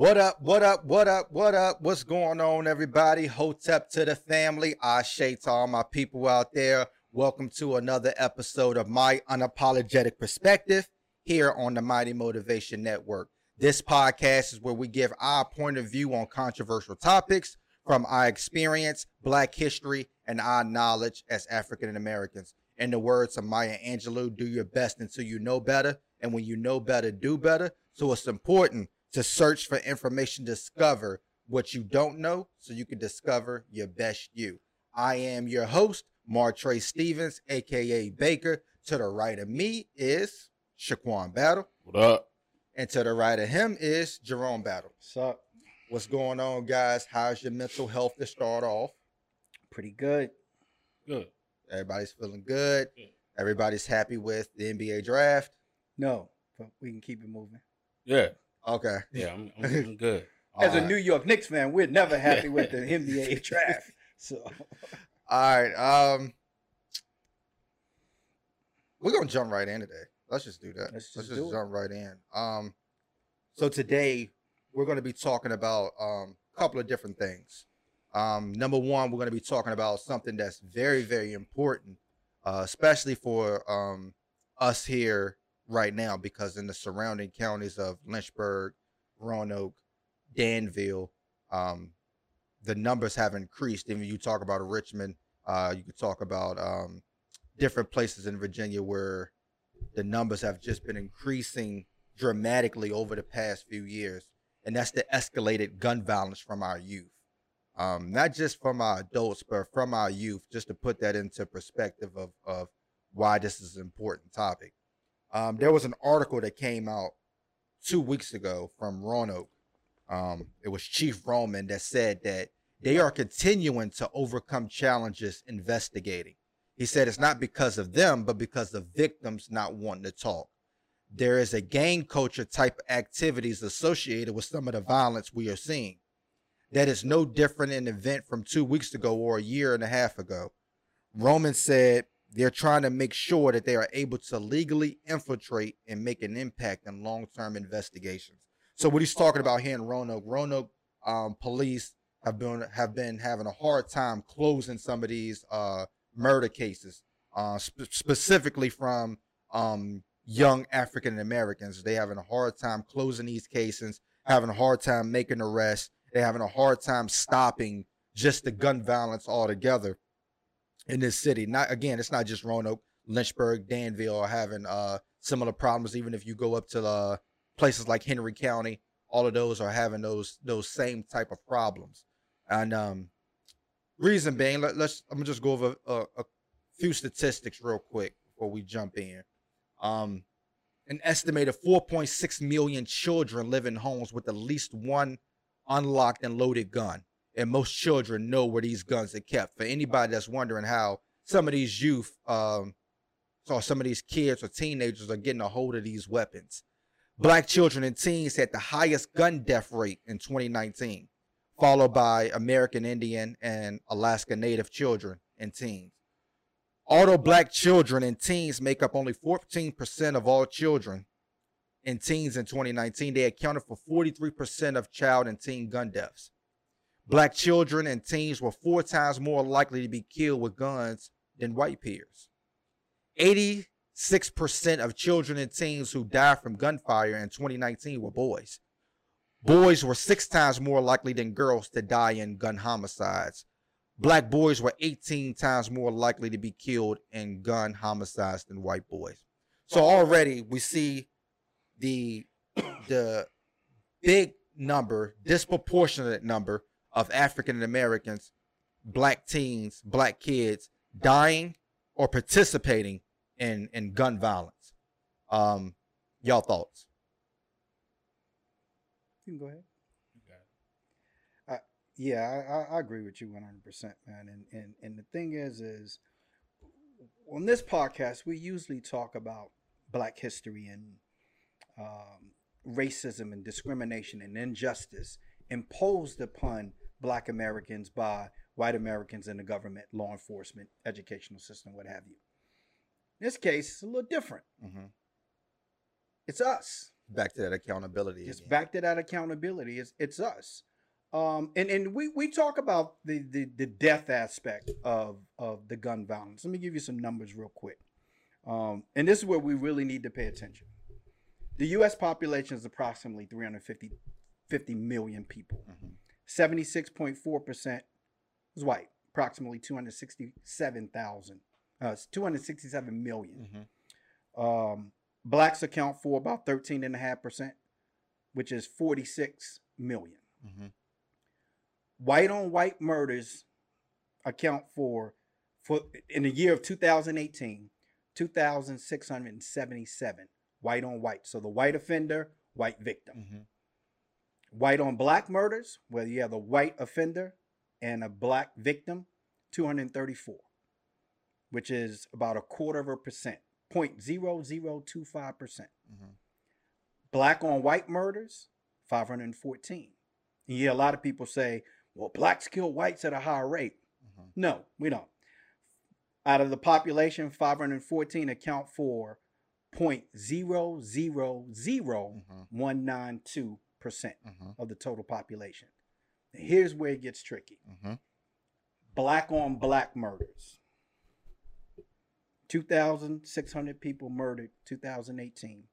What up, what up, what up, what up? What's going on, everybody? Hotep to the family. Ashe to all my people out there. Welcome to another episode of My Unapologetic Perspective here on the Mighty Motivation Network. This podcast is where we give our point of view on controversial topics from our experience, Black history, and our knowledge as African Americans. In the words of Maya Angelou, do your best until you know better. And when you know better, do better. So it's important to search for information, discover what you don't know so you can discover your best you. I am your host, Martre Stevens, aka Baker. To the right of me is Shaquan Battle. What up? And to the right of him is Jerome Battle. What's up? What's going on, guys? How's your mental health to start off? Pretty good. Good. Everybody's feeling good. Good. Everybody's happy with the NBA draft. No, but we can keep it moving. Yeah. Okay. Yeah. I'm, I'm, I'm good. As a New York Knicks fan, we're never happy with the NBA draft. So All right. Um, we're gonna jump right in today. Let's just do that. Let's Let's just just do it. jump right in. Um, so today we're gonna be talking about um a couple of different things. Um, number one, we're gonna be talking about something that's very, very important, uh, especially for um us here right now, because in the surrounding counties of Lynchburg, Roanoke, Danville, um, the numbers have increased. Even you talk about Richmond, uh, you could talk about um, different places in Virginia where the numbers have just been increasing dramatically over the past few years, and that's the escalated gun violence from our youth. Um, not just from our adults, but from our youth, just to put that into perspective of, of why this is an important topic. Um, there was an article that came out two weeks ago from Roanoke. Um, it was Chief Roman that said that they are continuing to overcome challenges investigating. He said it's not because of them, but because the victims not wanting to talk. There is a gang culture type activities associated with some of the violence we are seeing. That is no different an event from two weeks ago or a year and a half ago. Roman said they're trying to make sure that they are able to legally infiltrate and make an impact in long term investigations. So what he's talking about here in Roanoke, Roanoke um, police have been have been having a hard time closing some of these uh, murder cases, uh, sp- specifically from um, young African Americans. They having a hard time closing these cases, having a hard time making arrests. They're having a hard time stopping just the gun violence altogether in this city. Not again, it's not just Roanoke, Lynchburg, Danville are having uh, similar problems. Even if you go up to uh, places like Henry County, all of those are having those those same type of problems. And um, reason being, let, us I'm gonna just go over a, a few statistics real quick before we jump in. Um, an estimated 4.6 million children live in homes with at least one unlocked and loaded gun, and most children know where these guns are kept. For anybody that's wondering how some of these youth, um, or some of these kids or teenagers are getting a hold of these weapons. Black children and teens had the highest gun death rate in 2019, followed by American Indian and Alaska Native children and teens. Although black children and teens make up only 14% of all children and teens in 2019, they accounted for 43% of child and teen gun deaths. Black children and teens were four times more likely to be killed with guns than white peers. 86% of children and teens who died from gunfire in 2019 were boys. Boys were six times more likely than girls to die in gun homicides. Black boys were 18 times more likely to be killed in gun homicides than white boys. So already we see the the big number, disproportionate number of African Americans, black teens, black kids dying or participating in in gun violence. Um, y'all thoughts? you can go ahead. Yeah, I, I, I agree with you 100%, man. And, and and the thing is, is on this podcast, we usually talk about Black history and um, racism and discrimination and injustice imposed upon Black Americans by white Americans in the government, law enforcement, educational system, what have you. In this case, it's a little different. Mm-hmm. It's us. back to that accountability. It's again. back to that accountability. It's it's us. Um, and and we we talk about the, the the death aspect of of the gun violence. Let me give you some numbers real quick. Um, and this is where we really need to pay attention. The U.S. population is approximately 350 50 million people. Mhm. 76.4% is white, approximately 267,000, uh, 267 million. Mhm. Um, blacks account for about 13.5%, which is 46 million. Mhm. White on white murders account for, for in the year of 2018, 2,677 white on white. So the white offender, white victim. Mhm. White on black murders, whether you have a white offender and a black victim, 234, which is about a quarter of a percent, 0.0025%. Mhm. Black on white murders, 514. You hear a lot of people say, well, blacks kill whites at a higher rate. Mhm. No, we don't. Out of the population, 514 account for 0.000192% Mhm. of the total population. Now, here's where it gets tricky Mhm. black on black murders. 2,600 people murdered 2018,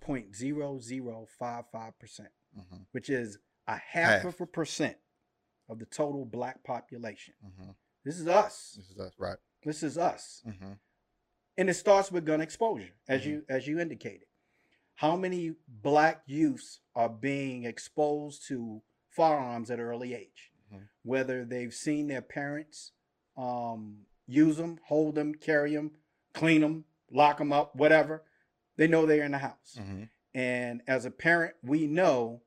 0.0055%, Mhm. which is a half, Half. of a percent of the total black population. Mhm. This is us. This is us, right? This is us. Mhm. And it starts with gun exposure, as Mhm. you as you indicated. How many black youths are being exposed to firearms at an early age? Mhm. Whether they've seen their parents um, use them, hold them, carry them, clean them, lock them up, whatever, they know they're in the house. Mhm. And as a parent, we know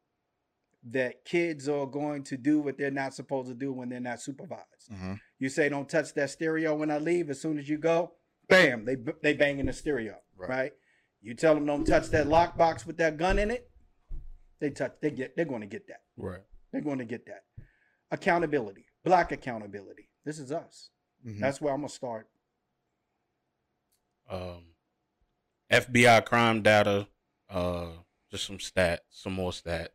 that kids are going to do what they're not supposed to do when they're not supervised. Mhm. You say, "Don't touch that stereo when I leave." As soon as you go, bam, they they bang in the stereo, Right. right? You tell them, "Don't touch that lockbox with that gun in it." They touch. They get. They're going to get that. Right. They're going to get that. Accountability, black accountability. This is us. Mhm. That's where I'm gonna start. Um, FBI crime data. Uh, just some stats, some more stats.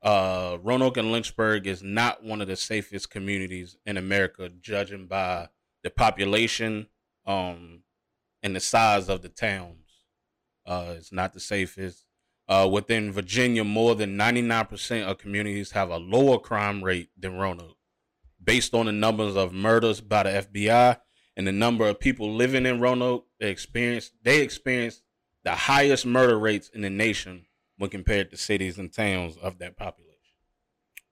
Uh, Roanoke and Lynchburg is not one of the safest communities in America, judging by the population, um, and the size of the towns. Uh, it's not the safest. Uh, within Virginia, more than 99% of communities have a lower crime rate than Roanoke. Based on the numbers of murders by the FBI and the number of people living in Roanoke, they experience they experience the highest murder rates in the nation when compared to cities and towns of that population.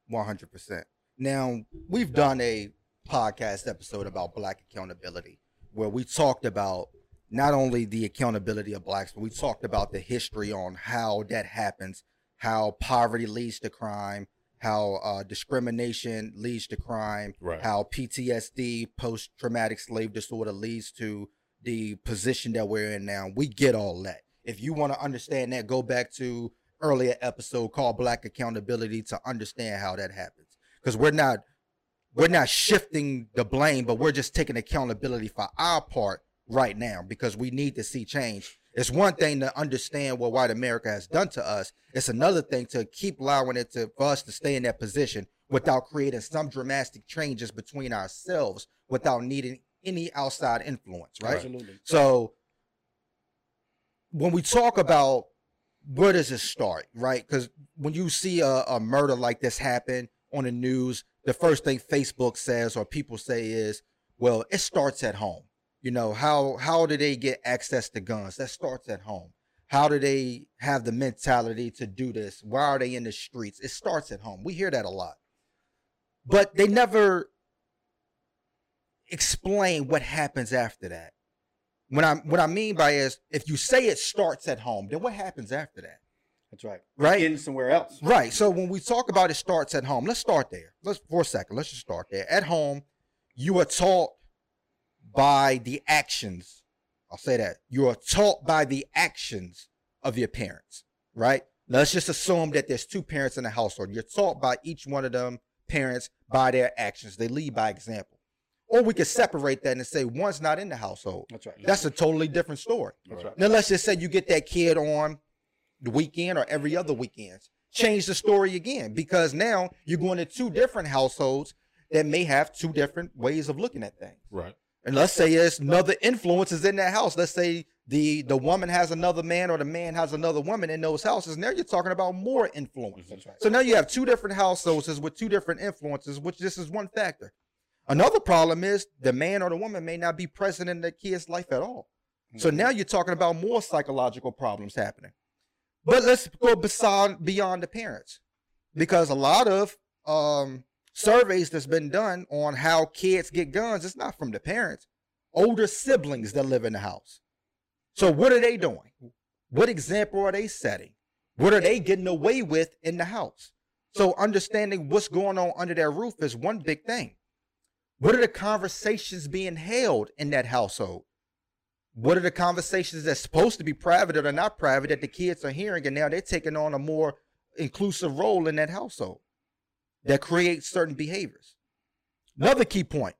One hundred percent. Now we've done a podcast episode about black accountability, where we talked about not only the accountability of blacks, but we talked about the history on how that happens, how poverty leads to crime, how uh, discrimination leads to crime, Right. how PTSD, post traumatic slave disorder, leads to the position that we're in now. We get all that. If you want to understand that, go back to earlier episode called Black Accountability to understand how that happens. Because we're not we're not shifting the blame, but we're just taking accountability for our part right now because we need to see change. It's one thing to understand what white America has done to us. It's another thing to keep allowing it to for us to stay in that position without creating some dramatic changes between ourselves without needing any outside influence, right? Absolutely. So when we talk about where does it start, right? Because when you see a, a murder like this happen on the news, the first thing Facebook says or people say is, "Well, it starts at home." You know how how do they get access to guns? That starts at home. How do they have the mentality to do this? Why are they in the streets? It starts at home. We hear that a lot, but they never explain what happens after that. When I what I mean by is if you say it starts at home, then what happens after that? That's right. Right? In somewhere else. Right. So when we talk about it starts at home, let's start there. Let's for a second. Let's just start there. At home, you are taught by the actions. I'll say that. You are taught by the actions of your parents, right? Let's just assume that there's two parents in the household. You're taught by each one of them parents by their actions. They lead by example. Or we could separate that and say one's not in the household. That's right. That's a totally different story. That's right. Now let's just say you get that kid on the weekend or every other weekend. Change the story again because now you're going to two different households that may have two different ways of looking at things. Right. And let's say there's another influences in that house. Let's say the the woman has another man or the man has another woman in those houses. Now you're talking about more influence. Right. So now you have two different households with two different influences, which this is one factor. Another problem is the man or the woman may not be present in the kid's life at all. So Mhm. now you're talking about more psychological problems happening. But let's go beside beyond the parents, because a lot of um, surveys that's been done on how kids get guns, it's not from the parents, older siblings that live in the house. So what are they doing? What example are they setting? What are they getting away with in the house? So understanding what's going on under their roof is one big thing. What are the conversations being held in that household? What are the conversations that's supposed to be private or they're not private that the kids are hearing and now they're taking on a more inclusive role in that household that creates certain behaviors. Another key point.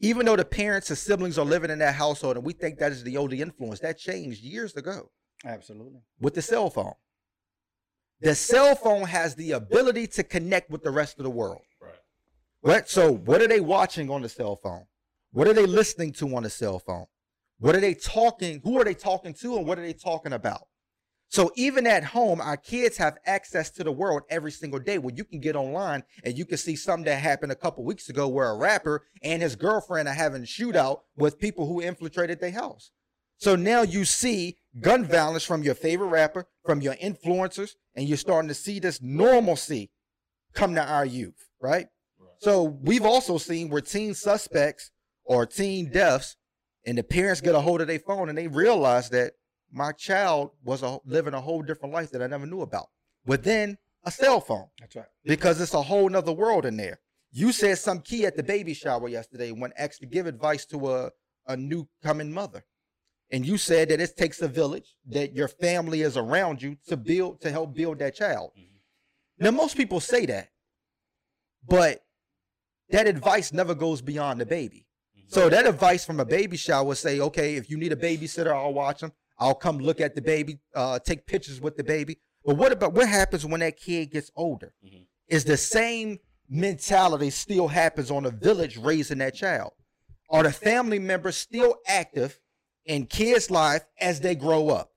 Even though the parents and siblings are living in that household and we think that is the only influence, that changed years ago Absolutely. with the cell phone. The cell phone has the ability to connect with the rest of the world. Right. Right? So, what are they watching on the cell phone? What are they listening to on the cell phone? What are they talking? Who are they talking to and what are they talking about? So, even at home, our kids have access to the world every single day where you can get online and you can see something that happened a couple weeks ago where a rapper and his girlfriend are having a shootout with people who infiltrated their house. So now you see gun violence from your favorite rapper, from your influencers, and you're starting to see this normalcy come to our youth, right? Right. So we've also seen where teen suspects or teen deaths, and the parents get a hold of their phone and they realize that my child was a, living a whole different life that I never knew about within a cell phone That's right. because it's a whole nother world in there. You said some key at the baby shower yesterday when asked to give advice to a, a new coming mother. And you said that it takes a village, that your family is around you to build to help build that child. Mhm. Now most people say that, but that advice never goes beyond the baby. Mhm. So that advice from a baby shower say, okay, if you need a babysitter, I'll watch them. I'll come look at the baby, uh, take pictures with the baby. But what about what happens when that kid gets older? Mhm. Is the same mentality still happens on a village raising that child? Are the family members still active in kids' life as they grow up?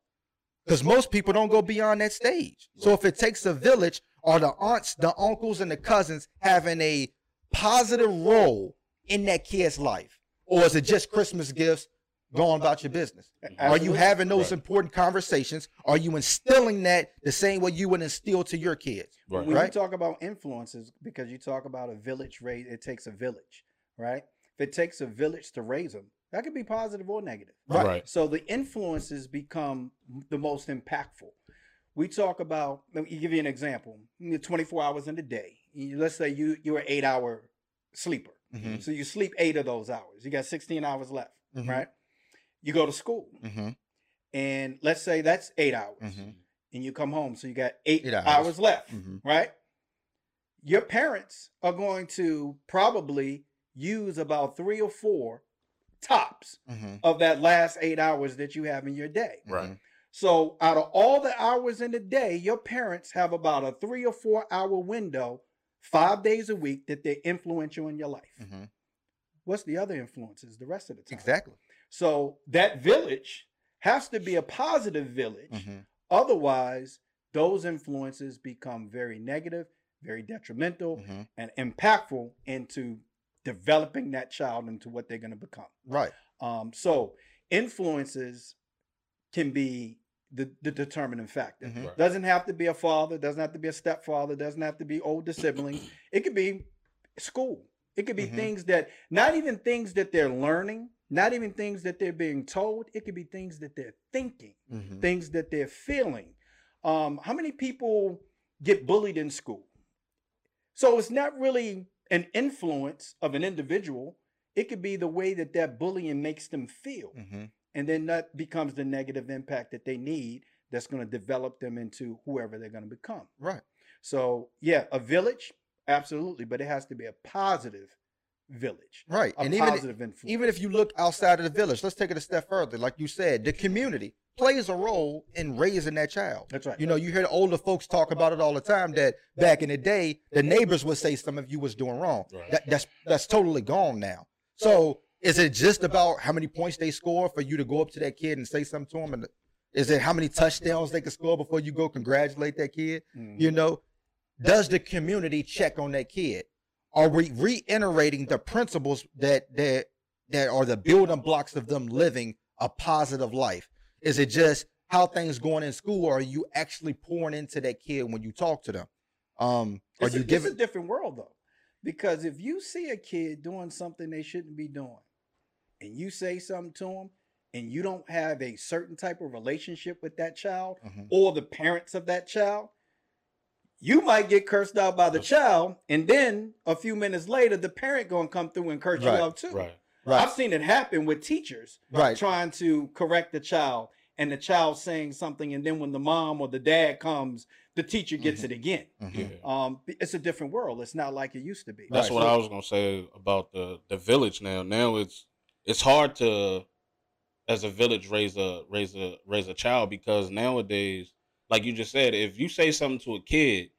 Because most people don't go beyond that stage. So if it takes a village, are the aunts, the uncles, and the cousins having a positive role in that kid's life? Or is it just Christmas gifts going about your business? Are you having those Right. important conversations? Are you instilling that the same way you would instill to your kids? Right. When Right. you talk about influences, because you talk about a village raise, it takes a village, right? If it takes a village to raise them, that could be positive or negative. Right. Right. So the influences become the most impactful. We talk about. Let me give you an example. 24 hours in the day. Let's say you you're an eight hour sleeper. Mhm. So you sleep eight of those hours. You got 16 hours left, Mhm. right? You go to school, Mm-hmm. and let's say that's eight hours, Mhm. and you come home, so you got eight, Eight hours. hours. left, Mhm. right? Your parents are going to probably use about three or four tops Mm-hmm. of that last eight hours that you have in your day. Right. So, out of all the hours in the day, your parents have about a three or four hour window, five days a week, that they're influential in your life. Mm-hmm. What's the other influences the rest of the time? Exactly. So, that village has to be a positive village. Mm-hmm. Otherwise, those influences become very negative, very detrimental, Mm-hmm. and impactful into developing that child into what they're going to become. Right. Um, so influences can be the, the determining factor. Mhm. Right. Doesn't have to be a father, doesn't have to be a stepfather, doesn't have to be older siblings. It could be school. It could be Mhm. things that not even things that they're learning, not even things that they're being told. It could be things that they're thinking, Mm-hmm. things that they're feeling. Um, how many people get bullied in school? So it's not really an influence of an individual. It could be the way that that bullying makes them feel. Mm-hmm. And then that becomes the negative impact that they need that's going to develop them into whoever they're going to become. Right. So, yeah, a village, absolutely, but it has to be a positive village, Right. a and even positive influence. even if you look outside of the village, let's take it a step further. Like you said, the community. plays a role in raising that child. That's right. You know, you hear the older folks talk about it all the time that back in the day, the neighbors would say some of you was doing wrong. Right. That, that's that's totally gone now. So is it just about how many points they score for you to go up to that kid and say something to him? And is it how many touchdowns they can score before you go congratulate that kid? Mhm. You know, does the community check on that kid? Are we reiterating the principles that that that are the building blocks of them living a positive life? Is it just how things going in school, or are you actually pouring into that kid when you talk to them? Um, are It's, you a, it's giving? a different world though, because if you see a kid doing something they shouldn't be doing, and you say something to them, and you don't have a certain type of relationship with that child Mhm. or the parents of that child, you might get cursed out by the child, and then a few minutes later, the parent gonna come through and curse Right, you out too. Right. Right, I've seen it happen with teachers right, trying to correct the child, and the child saying something, and then when the mom or the dad comes, the teacher gets Mhm. it again. Mhm. Yeah. Um, it's a different world. It's not like it used to be. That's Right, what so- I was gonna say about the the village now. Now it's it's hard to as a village raise a raise a raise a child because nowadays, like you just said, if you say something to a kid,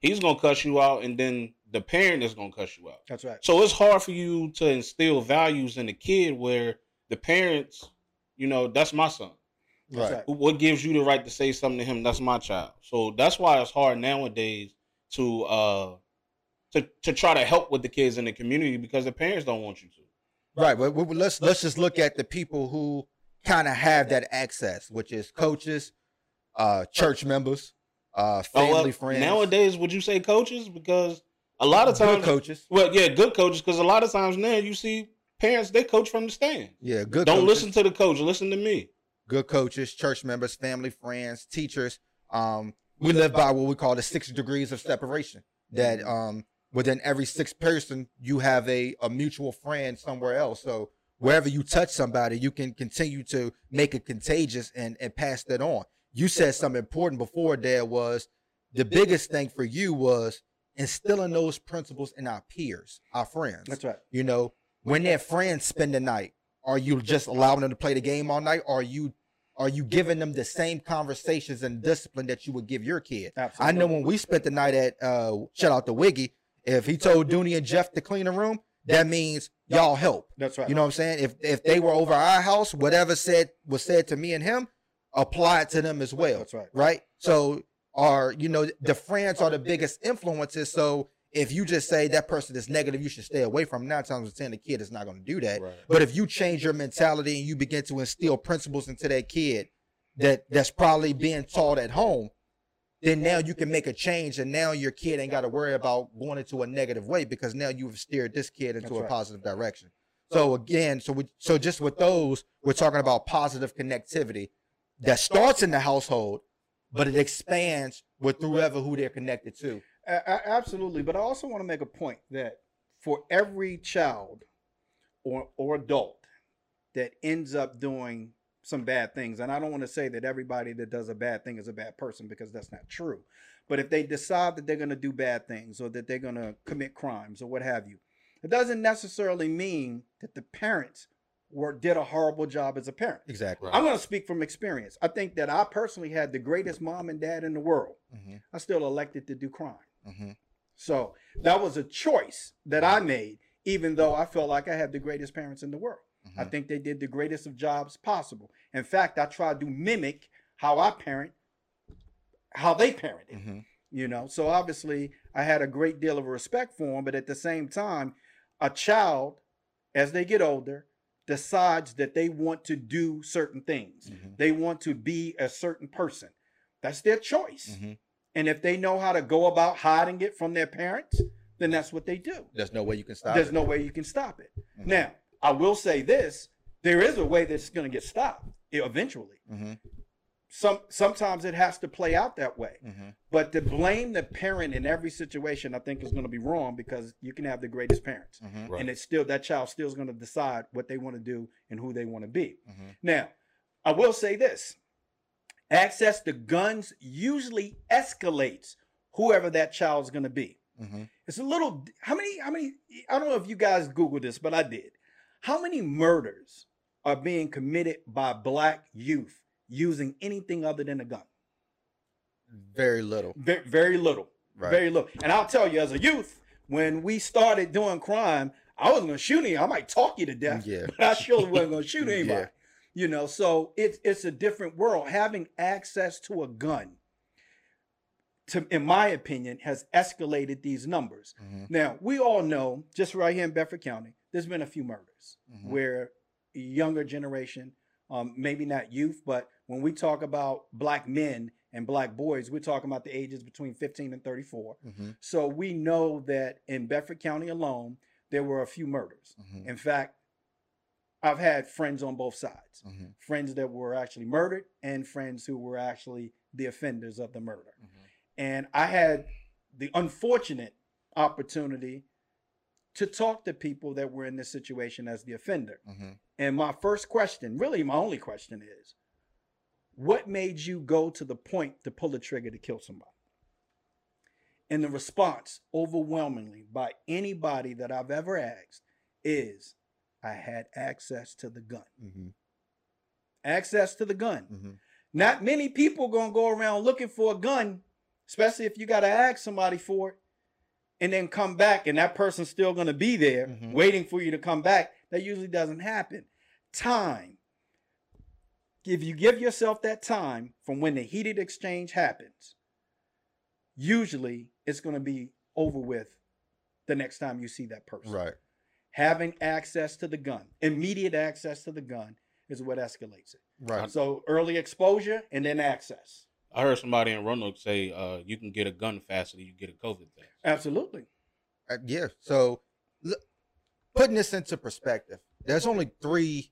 he's gonna cuss you out and then the parent is gonna cuss you out. That's right. So it's hard for you to instill values in the kid where the parents, you know, that's my son. That's right. right. What gives you the right to say something to him? That's my child. So that's why it's hard nowadays to uh to to try to help with the kids in the community because the parents don't want you to. Right. But we- let's let's just look at the people who kind of have that access, which is coaches, uh, church members, uh, Oh, family well, friends. Nowadays, would you say coaches? Because a lot of good times, coaches. well, yeah, good coaches. Because a lot of times now you see parents they coach from the stand. Yeah, good. Don't coaches. listen to the coach. Listen to me. good coaches, church members, family friends, teachers. Um, we live by what we call the six degrees of separation. That um, within every six person, you have a, a mutual friend somewhere else. So wherever you touch somebody, you can continue to make it contagious and, and pass that on. You said something important before Dad, was the biggest thing for you was instilling those principles in our peers, our friends. That's right. You know, when their friends spend the night, are you just allowing them to play the game all night? Or are you are you giving them the same conversations and discipline that you would give your kid? Absolutely. I know when we spent the night at uh shout out to Wiggy, if he told Dooney and Jeff to clean the room, that means y'all help. That's right. You know what I'm saying? If if they were over our house, whatever said was said to me and him, apply it to them as well That's right. right? So are you know the friends are the biggest influences. So if you just say that person is negative, you should stay away from. 'em. Nine times out of ten, the kid is not going to do that. Right. But if you change your mentality and you begin to instill principles into that kid that that's probably being taught at home, then now you can make a change, and now your kid ain't got to worry about going into a negative way because now you've steered this kid into That's a right. positive direction. So again, so we so just with those, we're talking about positive connectivity that starts in the household, but it expands with whoever who they're connected to. A- absolutely. But I also want to make a point that for every child or or adult that ends up doing some bad things, and I don't want to say that everybody that does a bad thing is a bad person because that's not true. But if they decide that they're going to do bad things or that they're going to commit crimes or what have you, it doesn't necessarily mean that the parents were did a horrible job as a parent. Exactly. Right. I'm going to speak from experience. I think that I personally had the greatest mom and dad in the world. hmm I still elected to do crime. hmm So that was a choice that I made, even though I felt like I had the greatest parents in the world. Mm-hmm. I think they did the greatest of jobs possible. In fact, I tried to mimic how I parent, how they parented. hmm You know, so obviously I had a great deal of respect for them, but at the same time, a child, as they get older, decides that they want to do certain things. Mhm. They want to be a certain person. That's their choice. hmm And if they know how to go about hiding it from their parents, then that's what they do. There's no way you can stop. There's it. no way you can stop it. Mhm. Now, I will say this there is a way that's going to get stopped eventually. Some Sometimes it has to play out that way. Mhm. But to blame the parent in every situation, I think is going to be wrong because you can have the greatest parents. Mhm. Right. And it's still, that child still is going to decide what they want to do and who they want to be. Mhm. Now, I will say this access to guns usually escalates whoever that child is going to be. Mhm. It's a little, how many, how many, I don't know if you guys Googled this, but I did. How many murders are being committed by black youth using anything other than a gun. Very little. Very, very little. Right. Very little. And I'll tell you, as a youth, when we started doing crime, I wasn't gonna shoot any. I might talk you to death, Yeah. but I surely wasn't gonna shoot Yeah. anybody. You know, so it's it's a different world. Having access to a gun, to in my opinion, has escalated these numbers. Mhm. Now we all know, just right here in Bedford County, there's been a few murders Mhm. where younger generation, um, maybe not youth, but when we talk about black men and black boys, we're talking about the ages between 15 and 34. Mhm. So we know that in Bedford County alone, there were a few murders. Mhm. In fact, I've had friends on both sides Mhm. friends that were actually murdered and friends who were actually the offenders of the murder. Mhm. And I had the unfortunate opportunity to talk to people that were in this situation as the offender. And my first question, really my only question is, what made you go to the point to pull the trigger to kill somebody? And the response, overwhelmingly, by anybody that I've ever asked, is I had access to the gun. Mhm. Access to the gun. Mhm. Not many people gonna go around looking for a gun, especially if you gotta ask somebody for it, and then come back and that person's still gonna be there Mhm. waiting for you to come back. That usually doesn't happen. Time. If you give yourself that time from when the heated exchange happens, usually it's gonna be over with the next time you see that person. Right. Having access to the gun, immediate access to the gun, is what escalates it. Right. So early exposure and then access. I heard somebody in Roanoke say uh, you can get a gun faster than you get a COVID test. Absolutely. Uh, yeah. So, l- putting this into perspective, there's only three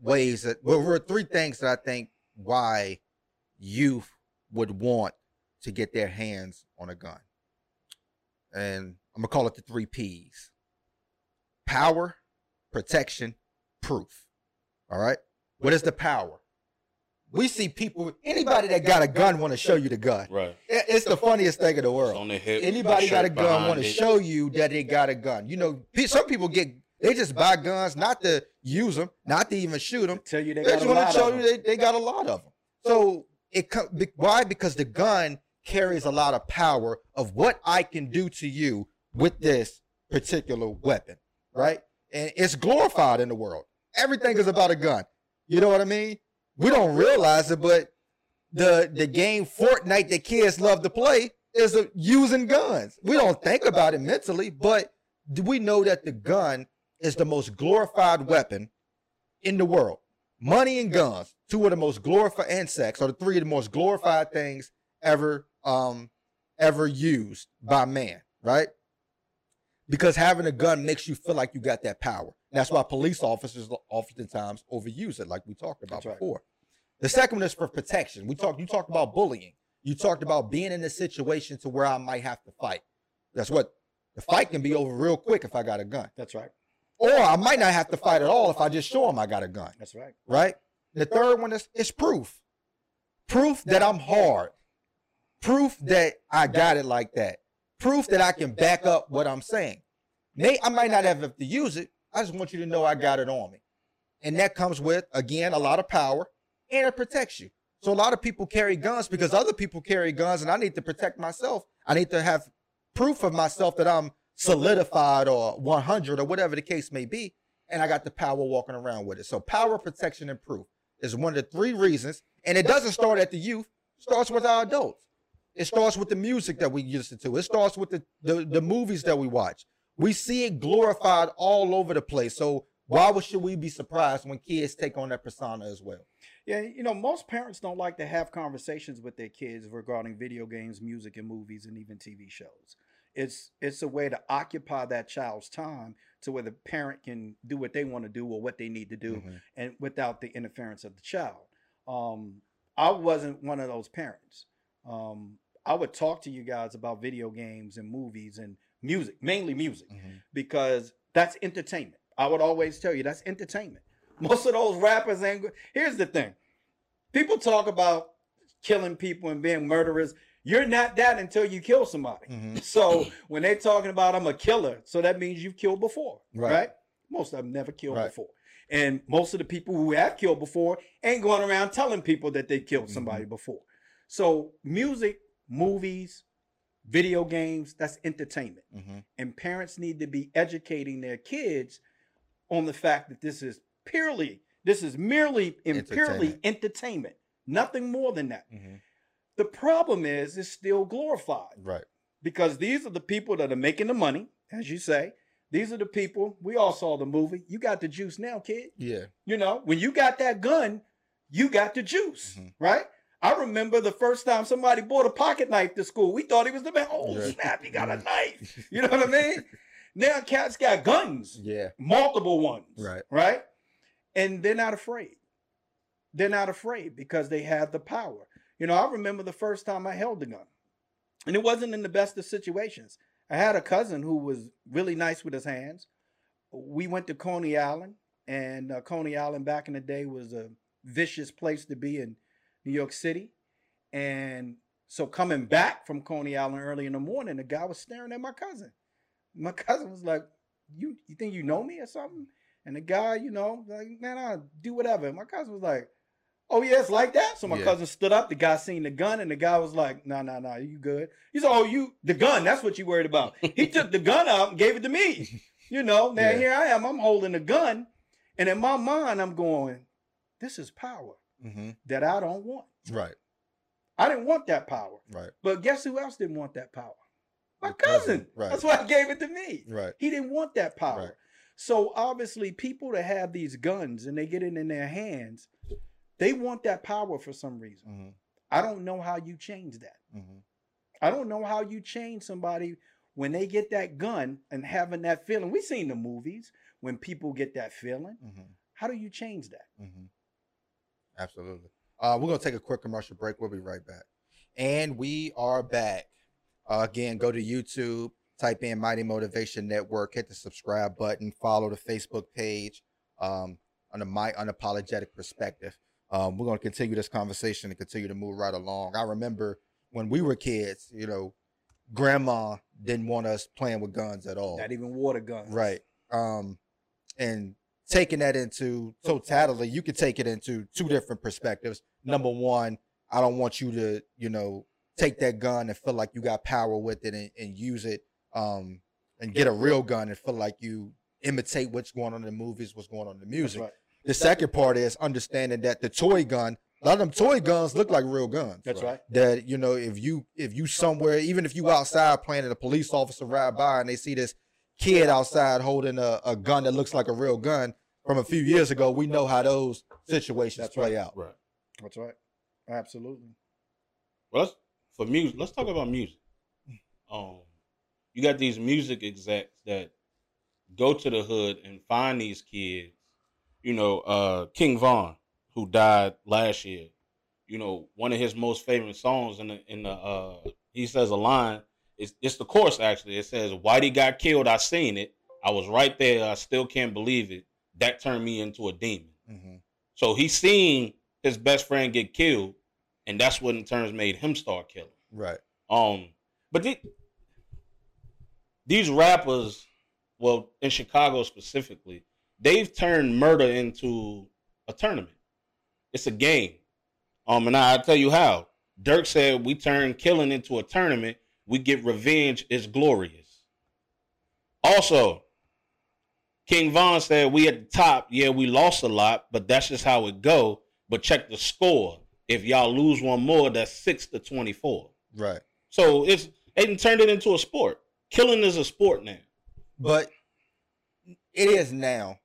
ways that well, there are three things that I think why youth would want to get their hands on a gun, and I'm gonna call it the three P's: power, protection, proof. All right. What is the power? We see people, anybody that got a gun want to show you the gun. Right. It's the funniest thing in the world on the hip. anybody got a gun want to show you that they got a gun. You know, some people get they just buy guns not to use them, not to even shoot them. Tell you they They got just a want lot to show of you them. they, they got a lot of them. So it co- be- why? Because the gun carries a lot of power of what I can do to you with this particular weapon, right? And it's glorified in the world. Everything is about a gun. You know what I mean? We don't realize it, but the the game Fortnite that kids love to play is uh, using guns. We don't think about it mentally, but do we know that the gun is the most glorified weapon in the world? Money and guns, two of the most glorified, and sex are the three of the most glorified things ever um ever used by man, right? Because having a gun makes you feel like you got that power. That's why police officers oftentimes overuse it, like we talked about right. before. The second one is for protection. We talked. You talked about bullying. You talked about being in a situation to where I might have to fight. That's what the fight can be over real quick if I got a gun, That's right. or I might not have to fight at all if I just show them I got a gun. That's right. Right. The third one is is proof. Proof that I'm hard. Proof that I got it like that. Proof that I can back up what I'm saying. Nate, I might not have to use it. I just want you to know I got it on me. And that comes with, again, a lot of power and it protects you. So a lot of people carry guns because other people carry guns and I need to protect myself. I need to have proof of myself that I'm solidified or 100 or whatever the case may be. And I got the power walking around with it. So power, protection, and proof is one of the three reasons. And it doesn't start at the youth. It starts with our adults. It starts with the music that we listen to. It starts with the, the, the movies that we watch. We see it glorified all over the place. So why should we be surprised when kids take on that persona as well? Yeah, you know, most parents don't like to have conversations with their kids regarding video games, music, and movies, and even TV shows. It's it's a way to occupy that child's time to where the parent can do what they want to do or what they need to do, Mhm. and without the interference of the child. Um, I wasn't one of those parents. Um, I would talk to you guys about video games and movies and music, mainly music because that's entertainment. I would always tell you that's entertainment. Most of those rappers ain't. Here's the thing: people talk about killing people and being murderers. You're not that until you kill somebody. Mhm. So when they're talking about I'm a killer, so that means you've killed before, Right. right? Most of them never killed Right. before. And most of the people who have killed before ain't going around telling people that they killed Mm-hmm. somebody before. So music, movies, video games, that's entertainment. hmm And parents need to be educating their kids on the fact that this is purely, this is merely and purely Entertainment. Nothing more than that. hmm The problem is it's still glorified Right. because these are the people that are making the money, as you say. These are the people. We all saw the movie. You got the juice now, kid. Yeah. You know, when you got that gun, you got the juice, Mhm. right? I remember the first time somebody bought a pocket knife to school. We thought he was the man. Oh, snap, he got a knife. You know what I mean? Now cats got guns, Yeah. multiple ones. Right. Right? And they're not afraid. They're not afraid because they have the power. You know, I remember the first time I held a gun. And it wasn't in the best of situations. I had a cousin who was really nice with his hands. We went to Coney Island, and uh, Coney Island back in the day was a vicious place to be in New York City. And so coming back from Coney Island early in the morning, the guy was staring at my cousin. My cousin was like, "You you think you know me or something?" And the guy, you know, like, "Man, I'll do whatever." And my cousin was like, "Oh yeah, it's like that." So my Yeah. cousin stood up. The guy seen the gun, and the guy was like, "No, no, no, you good?" He said, "Oh, you the gun? That's what you worried about." he took the gun out and gave it to me. You know, now Yeah. here I am. I'm holding a gun, and in my mind, I'm going, "This is power hmm that I don't want. Right. I didn't want that power." Right. But guess who else didn't want that power? My Your cousin, cousin. right. That's why I gave it to me. Right. He didn't want that power. Right. So obviously, people that have these guns and they get it in their hands, they want that power for some reason. hmm I don't know how you change that. hmm I don't know how you change somebody when they get that gun and having that feeling. We've seen the movies when people get that feeling. hmm How do you change that? Absolutely. Uh, we're gonna take a quick commercial break. We'll be right back. And we are back. Uh, again, go to YouTube, type in Mighty Motivation Network, hit the subscribe button, follow the Facebook page um, on the My Unapologetic Perspective. Um, we're gonna continue this conversation and continue to move right along. I remember when we were kids, you know, grandma didn't want us playing with guns at all. Not even water guns. Right. Um, and taking that into totality, you could take it into two different perspectives. Number one, I don't want you to, you know, take that gun and feel like you got power with it and, and use it, um, and get a real gun and feel like you imitate what's going on in the movies, what's going on in the music. right. The second part is understanding that the toy gun, a lot of them toy guns look like real guns That's right. that you know if you if you somewhere even if you outside playing and a police officer ride by and they see this kid outside holding a, a gun that looks like a real gun from a few years ago we know how those situations That's play right. out Right. That's right. Absolutely. Well, let's, for music, let's talk about music. Um, you got these music execs that go to the hood and find these kids. You know, uh, King Von, who died last year. You know, one of his most famous songs in the in the uh, he says a line. It's it's the course actually. It says, "Whitey got killed. I seen it. I was right there. I still can't believe it. That turned me into a demon." Mhm. So he seen his best friend get killed, and that's what in turns made him start killing. right Um, but the, these rappers, well, in Chicago specifically, they've turned murder into a tournament. It's a game. Um, and I, I'll tell you how. Durk said we turn killing into a tournament. We get revenge. It's glorious. Also, King Von said we at the top. Yeah, we lost a lot, but that's just how it go. But check the score. If y'all lose one more, that's six to twenty-four. right So it's they turned it into a sport. Killing is a sport now. but it is now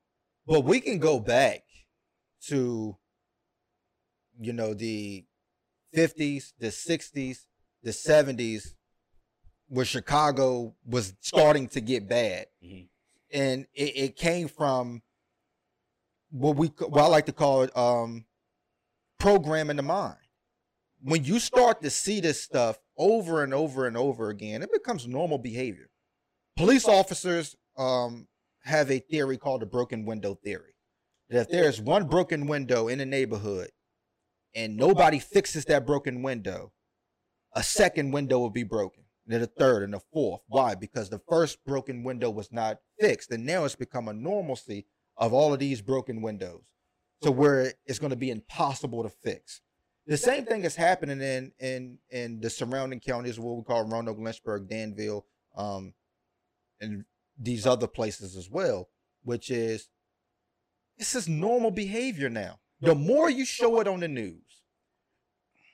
but we can go back to you know the 50s the 60s the 70s where chicago was starting to get bad Mhm. and it, it came from what we what I like to call it um programming the mind. When you start to see this stuff over and over and over again, it becomes normal behavior. Police officers um have a theory called the broken window theory. That if there's one broken window in a neighborhood and nobody fixes that broken window, a second window will be broken, then a third and the fourth. Why? Because the first broken window was not fixed, and now it's become a normalcy of all of these broken windows to where it's going to be impossible to fix. The same thing is happening in in in the surrounding counties, what we call Roanoke, Lynchburg, Danville, um, and these other places as well, which is this is normal behavior now. The more you show it on the news,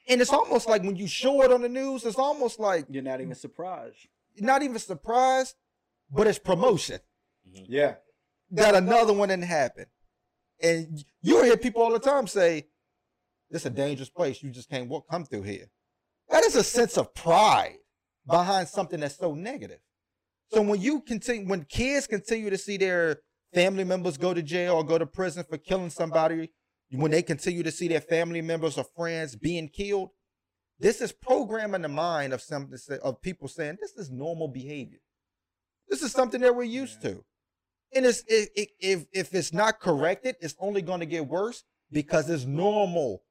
and it's almost like when you show it on the news, it's almost like You're not even surprised. not even surprised, but it's promotion mm-hmm. Yeah. that another one didn't happen. And you hear people all the time say, "This is a dangerous place. You just can't walk, come through here." That is a sense of pride behind something that's so negative. So when you continue, when kids continue to see their family members go to jail or go to prison for killing somebody, when they continue to see their family members or friends being killed, this is programming the mind of some of people saying this is normal behavior. This is something that we're used Yeah. to. And it's it, it, if if it's not corrected, it's only going to get worse because it's normal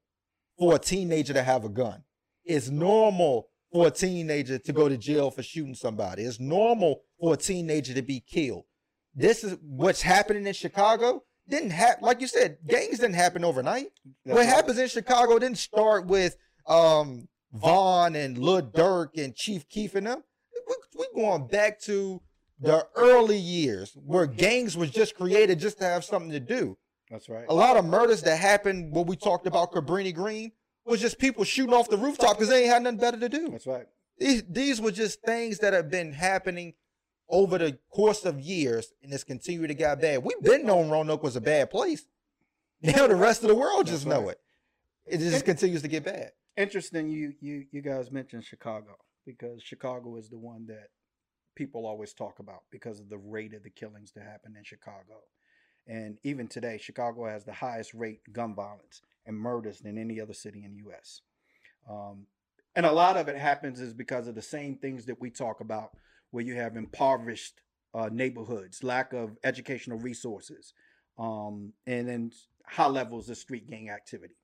for a teenager to have a gun. It's normal for a teenager to go to jail for shooting somebody. It's normal for a teenager to be killed. This is what's happening in Chicago. Didn't happen, like you said, gangs didn't happen overnight. That's what right. happens in Chicago didn't start with um Von and Lil Durk and Chief Keef and them. We, we going back to the early years where gangs was just created just to have something to do. That's right. A lot of murders that happened when we talked about Cabrini Green was just people shooting off the rooftop because they ain't had nothing better to do. That's right. These, these were just things that have been happening over the course of years and it's continued to get bad. We've been known Roanoke was a bad place. Now the rest of the world just know it. It just continues to get bad. Interesting you you you guys mentioned Chicago because Chicago is the one that people always talk about because of the rate of the killings that happen in Chicago. And even today, Chicago has the highest rate gun violence and murders than any other city in the U.S. Um, and a lot of it happens is because of the same things that we talk about, where you have impoverished uh, neighborhoods, lack of educational resources, um, and then high levels of street gang activity.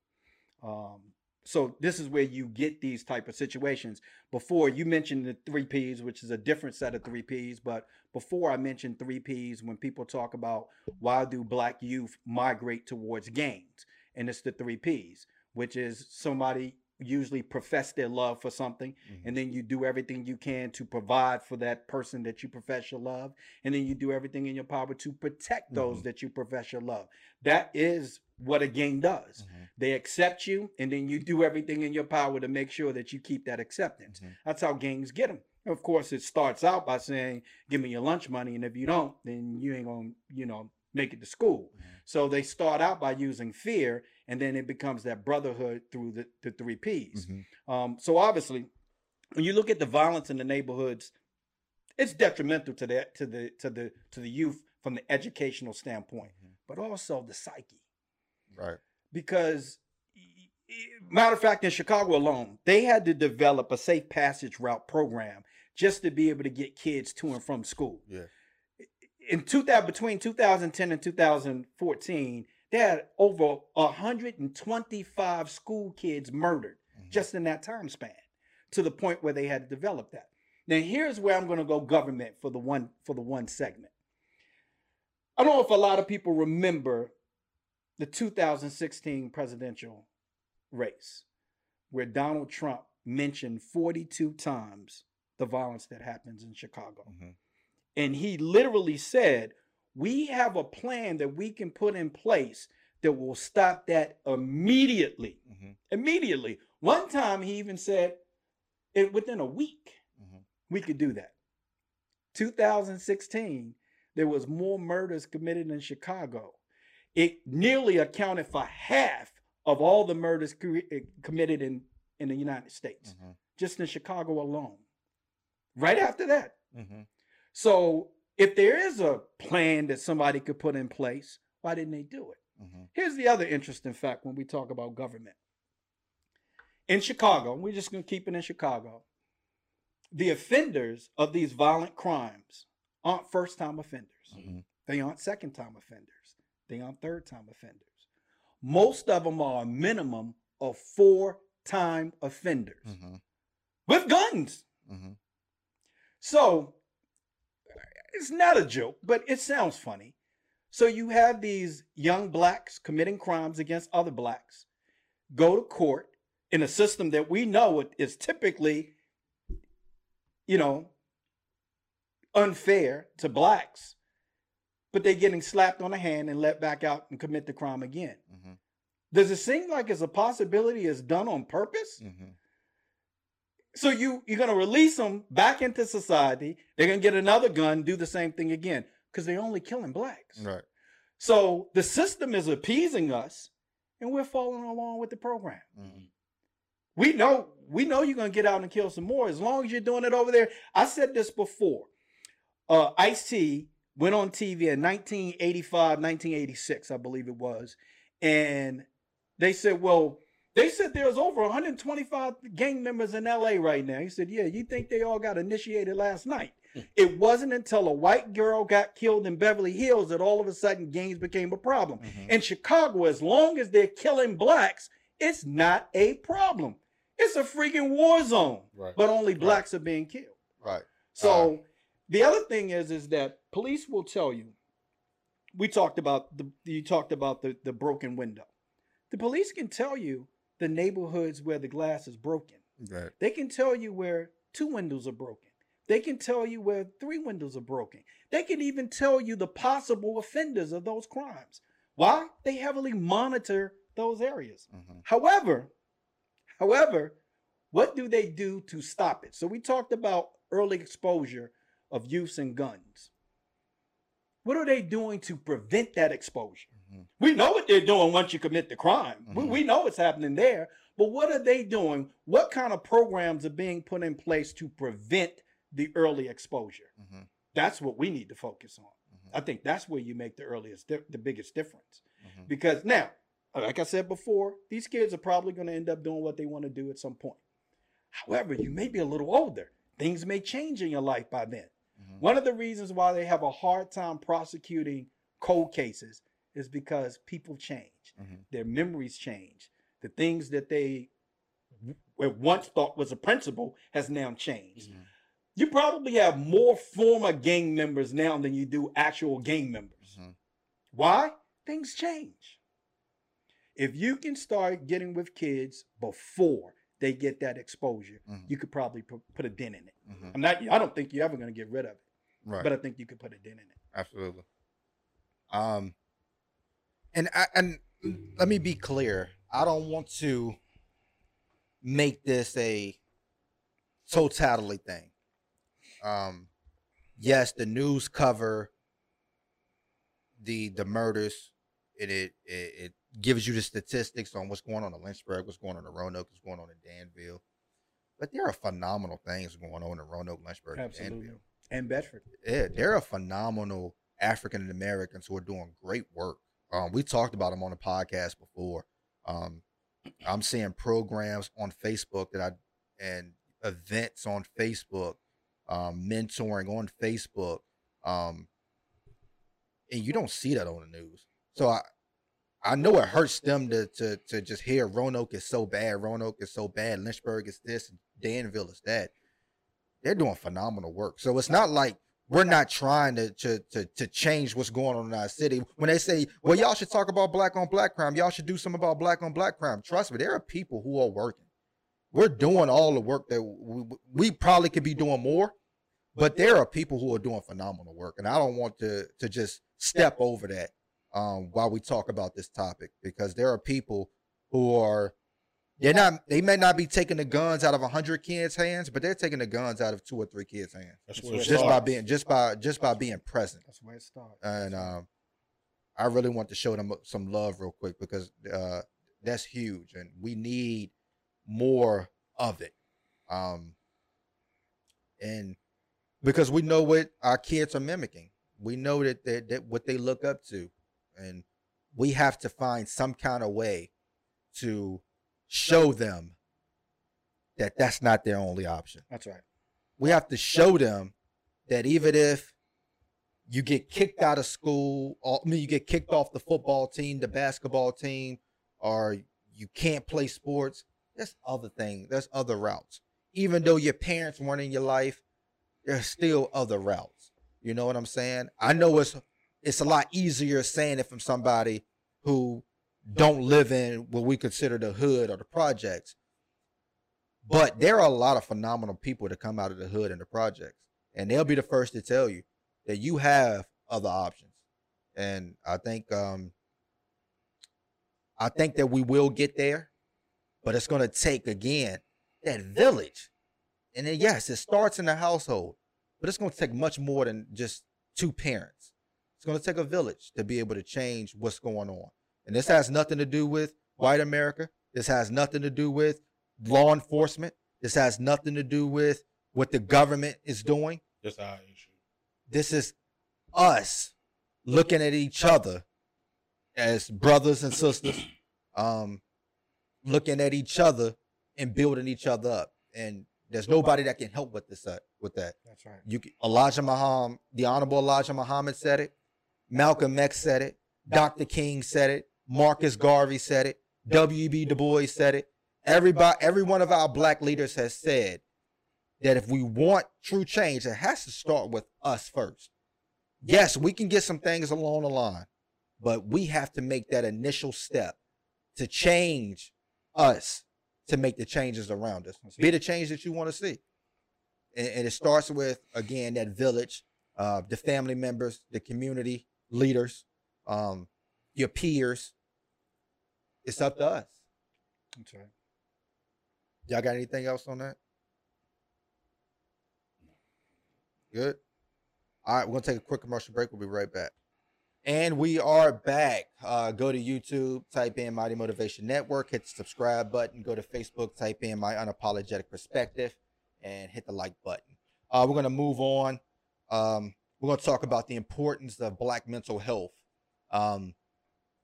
Um, so this is where you get these type of situations. Before you mentioned the three P's, which is a different set of three P's, but before I mentioned three P's, when people talk about why do black youth migrate towards gangs, and it's the three P's, which is somebody usually profess their love for something and then you do everything you can to provide for that person that you profess your love and then you do everything in your power to protect those Mhm. that you profess your love. That is what a gang does. They accept you and then you do everything in your power to make sure that you keep that acceptance. Mhm. that's how gangs get them of course it starts out by saying give me your lunch money and if you don't then you ain't gonna you know make it to school. Mhm. So they start out by using fear and then it becomes that brotherhood through the, the three p's Mhm. um, so obviously, when you look at the violence in the neighborhoods, it's detrimental to the to the to the to the youth from the educational standpoint, Mhm. but also the psyche. Right. Because, matter of fact, in Chicago alone, they had to develop a safe passage route program just to be able to get kids to and from school. Yeah. In 2000, between 2010 and 2014, they had over 125 school kids murdered Mhm. just in that time span to the point where they had to develop that. Now here's where I'm going to go government for the one for the one segment. I don't know if a lot of people remember the 2016 presidential race where Donald Trump mentioned 42 times the violence that happens in Chicago. Mhm. And he literally said, We have a plan that we can put in place that will stop that immediately Mhm. immediately. One time he even said, it, within a week, Mhm. we could do that. 2016, there was more murders committed in Chicago. It nearly accounted for half of all the murders cre- eh, committed in, in the United States, Mhm. just in Chicago alone. Right after that. Mhm. So if there is a plan that somebody could put in place, why didn't they do it? Mhm. Here's the other interesting fact when we talk about government. In Chicago, we're just going to keep it in Chicago, the offenders of these violent crimes aren't first time offenders. Mhm. They aren't second time offenders. They aren't third time offenders. Most of them are a minimum of four time offenders Mhm. with guns. Mhm. So it's not a joke, but it sounds funny. So you have these young blacks committing crimes against other blacks, go to court in a system that we know is typically, you know, unfair to blacks, but they're getting slapped on the hand and let back out and commit the crime again. Mhm. Does it seem like it's a possibility it's done on purpose? Mhm. So you you're gonna release them back into society. They're gonna get another gun, do the same thing again, because they're only killing blacks. Right. So the system is appeasing us, and we're following along with the program. Mhm. We know we know you're gonna get out and kill some more as long as you're doing it over there. I said this before. Uh, Ice T went on TV in 1985, 1986, I believe it was, and they said, "Well, they said there's over 125 gang members in LA right now." He said, "Yeah, you think they all got initiated last night?" It wasn't until a white girl got killed in Beverly Hills that all of a sudden gangs became a problem. Mhm. In Chicago, as long as they're killing blacks, it's not a problem. It's a freaking war zone, Right. but only blacks are being killed. Right. So the other thing is, is that police will tell you. We talked about the you talked about the the broken window. The police can tell you the neighborhoods where the glass is broken. Right. They can tell you where two windows are broken. They can tell you where three windows are broken. They can even tell you the possible offenders of those crimes. Why? They heavily monitor those areas. Mhm. However, however, what do they do to stop it? So we talked about early exposure of use and guns. What are they doing to prevent that exposure? We know what they're doing once you commit the crime. We, Mhm. we know what's happening there. But what are they doing? What kind of programs are being put in place to prevent the early exposure? Mhm. That's what we need to focus on. Mhm. I think that's where you make the earliest, the biggest difference. Mhm. Because now, like I said before, these kids are probably going to end up doing what they want to do at some point. However, you may be a little older. Things may change in your life by then. Mhm. One of the reasons why they have a hard time prosecuting cold cases is because people change. Mhm. Their memories change. The things that they once thought was a principle has now changed. Mhm. You probably have more former gang members now than you do actual gang members. Mhm. Why? Things change. If you can start getting with kids before they get that exposure, Mhm. you could probably pu- put a dent in it. Mhm. I'm not. I don't think you're ever going to get rid of it, Right. but I think you could put a dent in it. Absolutely. Um, and I, and let me be clear. I don't want to make this a totality thing. Um, yes, the news cover the the murders. It it it, it gives you the statistics on what's going on in Lynchburg, what's going on in Roanoke, what's going on in Danville. But there are phenomenal things going on in Roanoke, Lynchburg, and Danville And Bedford. yeah, there are phenomenal African Americans who are doing great work. Um, we talked about them on the podcast before. Um, I'm seeing programs on Facebook that I and events on Facebook, um, mentoring on Facebook, um, and you don't see that on the news. So I, I know it hurts them to to to just hear Roanoke is so bad, Roanoke is so bad, Lynchburg is this, Danville is that. They're doing phenomenal work. So it's not like we're not trying to, to to to change what's going on in our city. When they say, "Well, y'all should talk about black on black crime. Y'all should do something about black on black crime." Trust me, there are people who are working. We're doing all the work that we, we probably could be doing more, but there are people who are doing phenomenal work, and I don't want to to just step over that um, while we talk about this topic because there are people who are they're not they may not be taking the guns out of 100 kids hands but they're taking the guns out of two or three kids hands. That's That's where it what just by being just by just by being present. That's where it starts. and um i really want to show them some love real quick because uh that's huge and we need more of it. Um and because we know what our kids are mimicking. We know that that, that what they look up to. And we have to find some kind of way to show them that that's not their only option That's right. we have to show them that even if you get kicked out of school, or, I mean, you get kicked off the football team, the basketball team, or you can't play sports, there's other things, there's other routes. Even though your parents weren't in your life, there's still other routes. You know what I'm saying? I know it's it's a lot easier saying it from somebody who don't live in what we consider the hood or the projects. But there are a lot of phenomenal people that come out of the hood and the projects, and they'll be the first to tell you that you have other options. And I think um I think that we will get there, but it's going to take again that village. And then yes, it starts in the household, but it's going to take much more than just two parents. It's going to take a village to be able to change what's going on. And this has nothing to do with white America. This has nothing to do with law enforcement. This has nothing to do with what the government is doing. Just our issue. This is us looking at each other as brothers and sisters, um, looking at each other and building each other up. And there's nobody that can help with this uh, with that. That's right. You can- Elijah Muhammad, the Honorable Elijah Muhammad said it. Malcolm X said it. Dr. King said it. Marcus Garvey said it. W.E.B. Du Bois said it. Everybody, every one of our black leaders has said that if we want true change, it has to start with us first. Yes, we can get some things along the line, but we have to make that initial step to change us to make the changes around us. Be the change that you want to see. And, and it starts with, again, that village, uh, the family members, the community leaders, um, your peers. It's up to us. That's right. Y'all got anything else on that? Good. All right, we're gonna take a quick commercial break. We'll be right back. And we are back. Uh, go to YouTube, type in Mighty Motivation Network, hit the subscribe button. Go to Facebook, type in My Unapologetic Perspective, and hit the like button. Uh, we're gonna move on. Um, we're gonna talk about the importance of Black mental health. Um,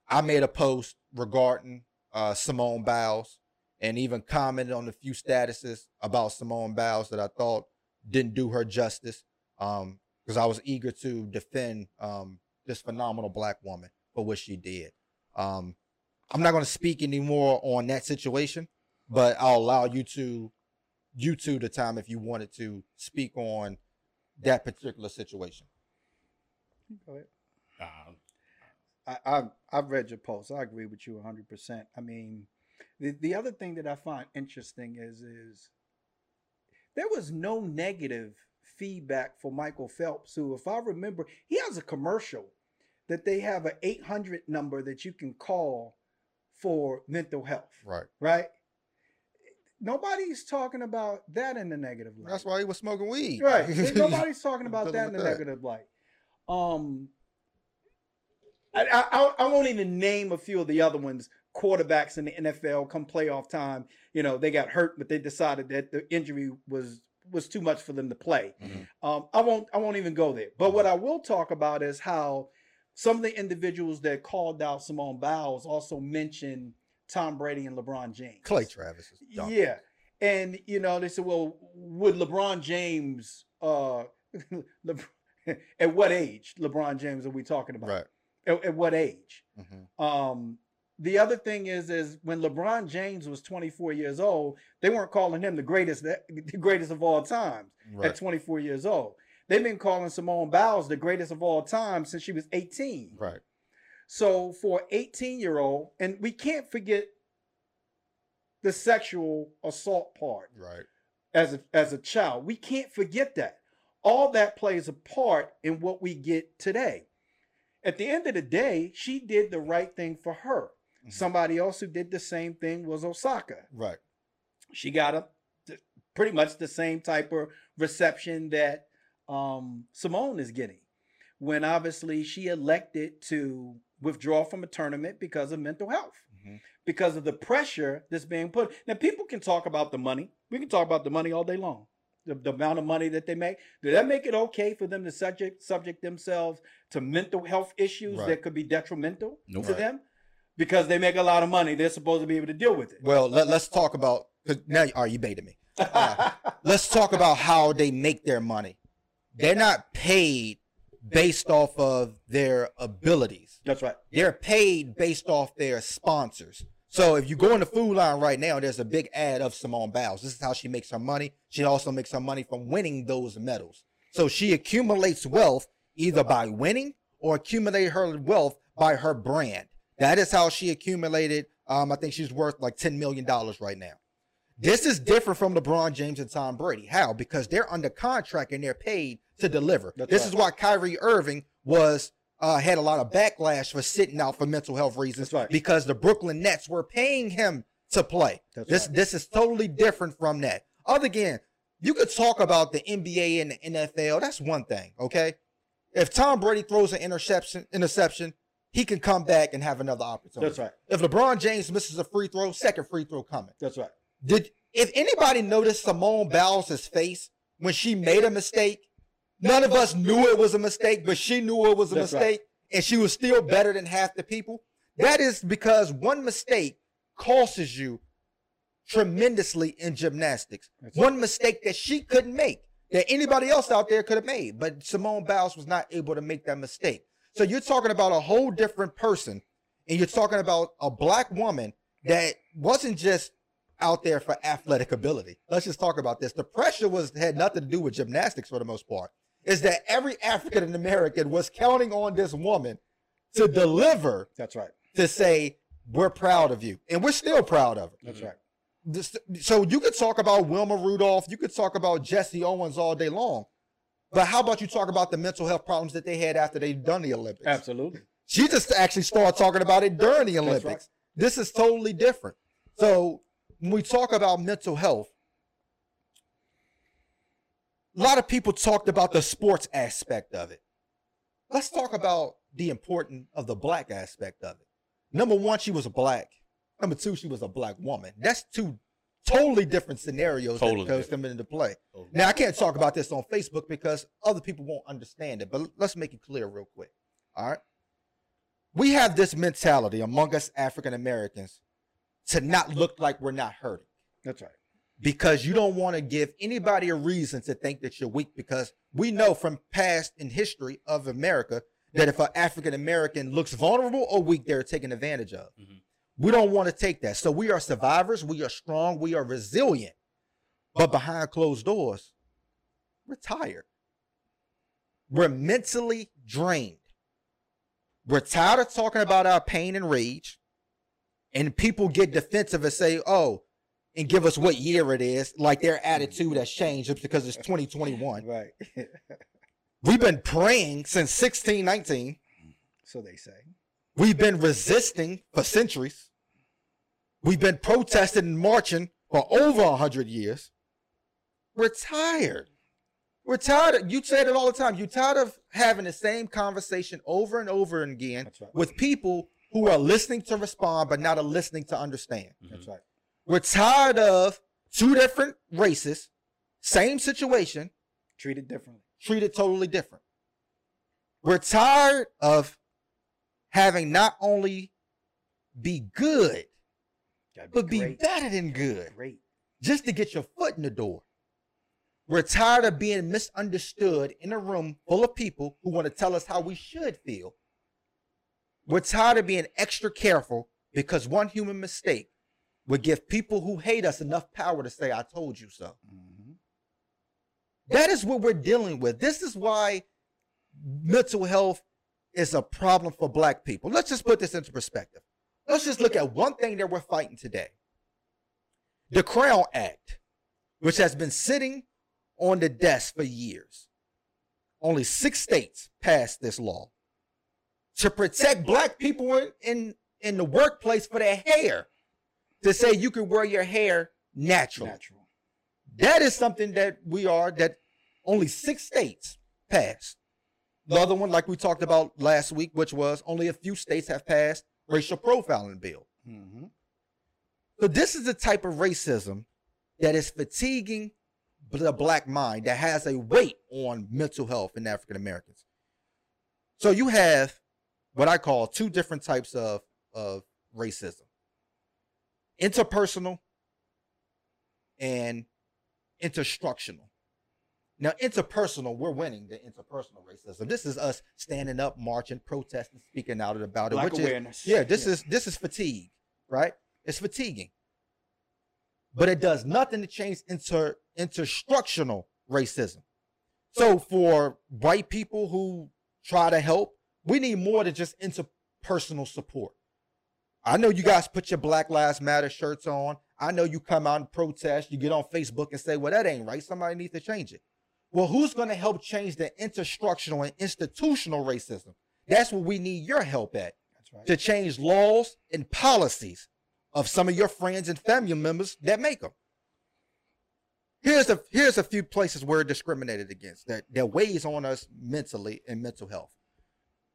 I made a post regarding uh, Simone Biles and even commented on a few statuses about Simone Biles that I thought didn't do her justice. Um, because I was eager to defend um this phenomenal black woman for what she did. Um, I'm not going to speak anymore on that situation, but I'll allow you to you two the time if you wanted to speak on that particular situation. Go ahead. Uh, I, I've I've read your post. I agree with you 100. percent I mean, the the other thing that I find interesting is is there was no negative feedback for Michael Phelps, who, if I remember, he has a commercial that they have an 800 number that you can call for mental health, Right. right? Nobody's talking about that in the negative light. That's why he was smoking weed. Right. Nobody's talking about that in the that. negative light. Um, I, I I- won't even name a few of the other ones. Quarterbacks in the NFL come playoff time, you know they got hurt, but they decided that the injury was was too much for them to play. Mhm. Um, I won't I won't even go there. But what I will talk about is how some of the individuals that called out Simone Biles also mentioned Tom Brady and LeBron James. Clay Travis. Yeah. And you know, they said, well, would LeBron James uh Le- at what age, LeBron James are we talking about? Right. At, at what age? hmm Um the other thing is is when LeBron James was 24 years old, they weren't calling him the greatest the greatest of all times Right. at 24 years old. They've been calling Simone Biles the greatest of all time since she was 18. Right. So for 18 year old, and we can't forget the sexual assault part Right. as a, as a child. We can't forget that. All that plays a part in what we get today. At the end of the day, she did the right thing for her. Mhm. Somebody else who did the same thing was Osaka. Right. She got a pretty much the same type of reception that um, Simone is getting. When obviously she elected to withdraw from a tournament because of mental health Mhm. because of the pressure that's being put. Now, people can talk about the money. We can talk about the money all day long. The, the amount of money that they make. Do that make it okay for them to subject subject themselves to mental health issues Right. that could be detrimental Nope. to Right. them? Because they make a lot of money, they're supposed to be able to deal with it. Well, let, let's talk about 'cause now. Are you baiting me? Uh, let's talk about how they make their money. They're not paid based off of their abilities. That's right. They're paid based off their sponsors. So if you go in the food line right now, there's a big ad of Simone Biles. This is how she makes her money. She also makes her money from winning those medals. So she accumulates wealth either by winning or accumulated her wealth by her brand. That is how she accumulated. Um, I think she's worth like $10 million right now. This is different from LeBron James and Tom Brady. How? Because they're under contract and they're paid to deliver. That's this right. is why Kyrie Irving was uh, had a lot of backlash for sitting out for mental health reasons right. because the Brooklyn Nets were paying him to play. That's this right. this is totally different from that. Other again, you could talk about the NBA and the NFL. That's one thing, okay? If Tom Brady throws an interception, interception, he can come back and have another opportunity. That's right. If LeBron James misses a free throw, second free throw coming. That's right. Did if anybody noticed Simone Biles' face when she made a mistake? None of us knew it was a mistake, but she knew it was a That's right. mistake, and she was still better than half the people. That is because one mistake costs you tremendously in gymnastics. That's One mistake that she couldn't make, that anybody else out there could have made, but Simone Biles was not able to make that mistake. So you're talking about a whole different person, and you're talking about a black woman that wasn't just out there for athletic ability. Let's just talk about this. The pressure was had nothing to do with gymnastics for the most part. Is that every African American was counting on this woman to deliver That's right. to say we're proud of you, and we're still proud of her. That's right. This, so you could talk about Wilma Rudolph, you could talk about Jesse Owens all day long, but how about you talk about the mental health problems that they had after they'd done the Olympics? Absolutely. She just actually started talking about it during the Olympics. right. This is totally different. So when we talk about mental health, a lot of people talked about the sports aspect of it. Let's talk about the importance of the black aspect of it. Number one, she was a black. Number two, she was a black woman. That's two totally different scenarios Totally that goes different. come into play. So, Now I can't talk about this on Facebook because other people won't understand it, but let's make it clear real quick. All right. We have this mentality among us African Americans to not look like we're not hurting That's right. Because you don't want to give anybody a reason to think that you're weak because we know from past in history of America that if an African American looks vulnerable or weak, they're taken advantage of. Mhm. We don't want to take that. So we are survivors, we are strong, we are resilient. But behind closed doors, we're tired. We're mentally drained. We're tired of talking about our pain and rage. And people get defensive and say, oh, and give us what year it is, like their attitude has changed just because it's 2021. Right. We've been praying since 1619. so they say. We've been resisting for centuries. We've been protesting and marching for over 100 years. We're tired. We're tired. Of, you said it all the time. You're tired of having the same conversation over and over again right. with people who are listening to respond but not are listening to understand. mhm. That's right. We're tired of two different races, same situation, Treated differently. treated totally different. We're tired of having not only be good, Gotta but be better than good Great. just to get your foot in the door. We're tired of being misunderstood in a room full of people who want to tell us how we should feel. We're tired of being extra careful because one human mistake would give people who hate us enough power to say, I told you so. Mhm. That is what we're dealing with. This is why mental health is a problem for black people. Let's just put this into perspective. Let's just look at one thing that we're fighting today the Crown Act, which has been sitting on the desk for years. Only six states passed this law to protect black people in, in, in the workplace for their hair, to say you can wear your hair naturally. Natural. That is something that we are that only six states passed. The other one, like we talked about last week, which was only a few states have passed racial profiling bill. Mm-hmm. So this is the type of racism that is fatiguing the black mind that has a weight on mental health in African Americans. So you have what I call two different types of, of racism. Interpersonal and interstructional. Now, interpersonal, we're winning the interpersonal racism. This is us standing up, marching, protesting, speaking out about it. Black which awareness. Is, yeah, this is this is fatigue, right? It's fatiguing. But it does nothing to change inter interstructional racism. So for white people who try to help, We need more than just interpersonal support. I know you guys put your Black Lives Matter shirts on. I know you come out and protest. You get on Facebook and say, well, that ain't right. Somebody needs to change it. Well, who's going to help change the interstructural and institutional racism? That's what we need your help at That's right. to change laws and policies of some of your friends and family members that make them. Here's a here's a few places we're discriminated against that that weighs on us mentally and mental health.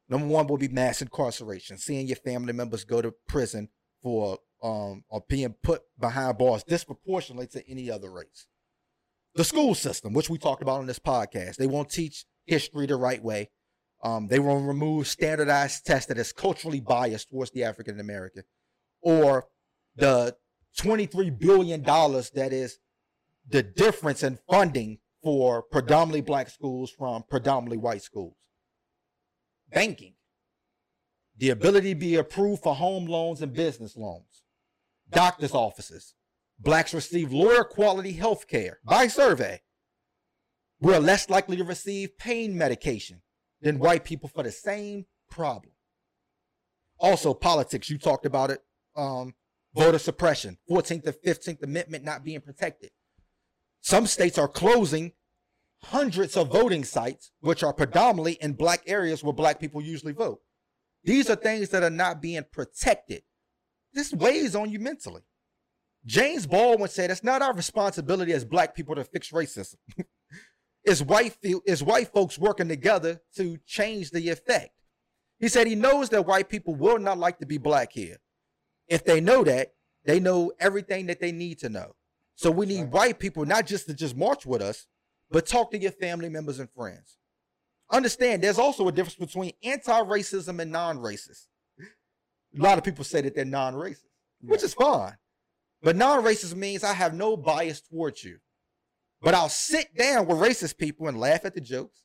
Number one will be mass incarceration, seeing your family members go to prison for um or being put behind bars disproportionately to any other race. The school system, which we talked about on this podcast, they won't teach history the right way. Um, they will remove standardized tests that is culturally biased towards the African American, or the twenty-three billion dollars that is the difference in funding for predominantly black schools from predominantly white schools. Banking, the ability to be approved for home loans and business loans, doctors' offices. Blacks receive lower quality health care by survey. We're less likely to receive pain medication than white people for the same problem. Also, politics, you talked about it. Um, voter suppression, 14th and 15th Amendment not being protected. Some states are closing hundreds of voting sites, which are predominantly in black areas where black people usually vote. These are things that are not being protected. This weighs on you mentally. James Baldwin said it's not our responsibility as black people to fix racism. it's white it's white folks working together to change the effect. He said he knows that white people will not like to be black here. If they know that, they know everything that they need to know. So we need white people not just to just march with us, but talk to your family members and friends. Understand there's also a difference between anti-racism and non-racist. A lot of people say that they're non-racist, which is fine. But non-racist means I have no bias towards you. But I'll sit down with racist people and laugh at the jokes.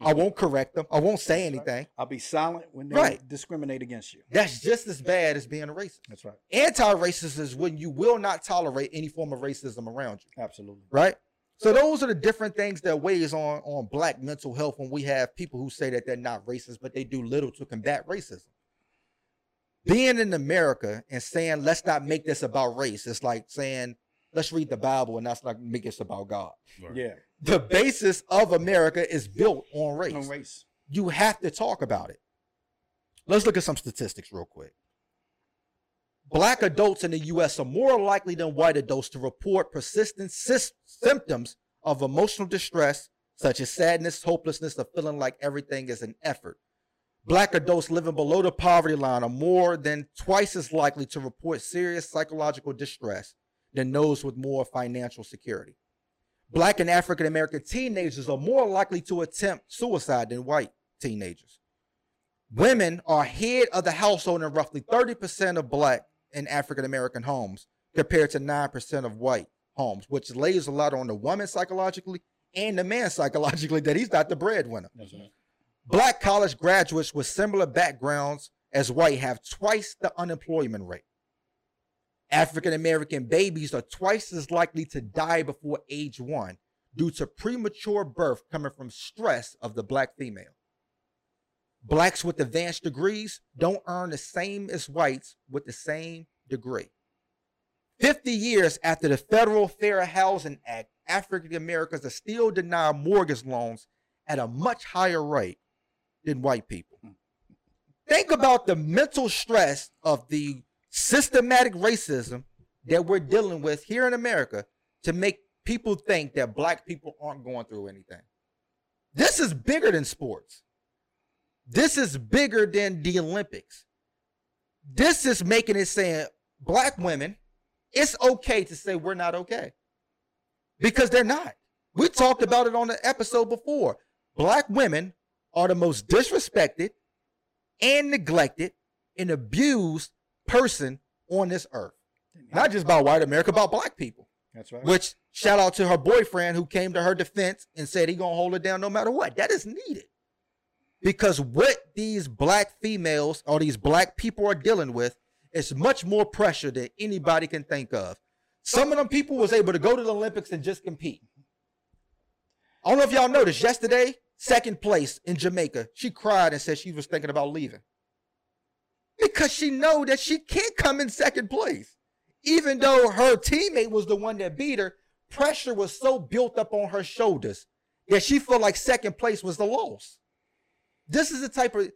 I won't correct them. I won't say anything. I'll be silent when they Right. discriminate against you. That's just as bad as being a racist. That's right. Anti-racist is when you will not tolerate any form of racism around you. Absolutely. right? So those are the different things that weighs on on black mental health when we have people who say that they're not racist, but they do little to combat racism. Being in America and saying let's not make this about race, it's like saying let's read the Bible and that's not make this about God. Yeah. The basis of America is built on race. On race. You have to talk about it. Let's look at some statistics real quick. Black adults in the US are more likely than white adults to report persistent symptoms of emotional distress, such as sadness, hopelessness, or feeling like everything is an effort. Black adults living below the poverty line are more than twice as likely to report serious psychological distress than those with more financial security. Black and African American teenagers are more likely to attempt suicide than white teenagers. Women are head of the household in roughly 30% of black and African American homes compared to 9% of white homes, which lays a lot on the woman psychologically and the man psychologically that he's not the breadwinner. Right. Black college graduates with similar backgrounds as white have twice the unemployment rate. African American babies are twice as likely to die before age one due to premature birth coming from stress of the black female. Blacks with advanced degrees don't earn the same as whites with the same degree. 50 years after the Federal Fair Housing Act, African Americans are still denied mortgage loans at a much higher rate than white people. Hmm. Think about the mental stress of the systematic racism that we're dealing with here in America to make people think that black people aren't going through anything. This is bigger than sports. This is bigger than the Olympics. This is making it saying black women, it's okay to say we're not okay because they're not. We talked about it on the episode before. Black women are the most disrespected and neglected and abused person on this earth. Not just by white America, about black people. That's right. Which shout out to her boyfriend who came to her defense and said he gonna hold her down no matter what. That is needed. Because what these black females or these black people are dealing with is much more pressure than anybody can think of. Some of them people was able to go to the Olympics and just compete. I don't know if y'all noticed yesterday, second place in Jamaica, she cried and said she was thinking about leaving. Because she know that she can't come in second place. Even though her teammate was the one that beat her, pressure was so built up on her shoulders that she felt like second place was the loss. This is the type of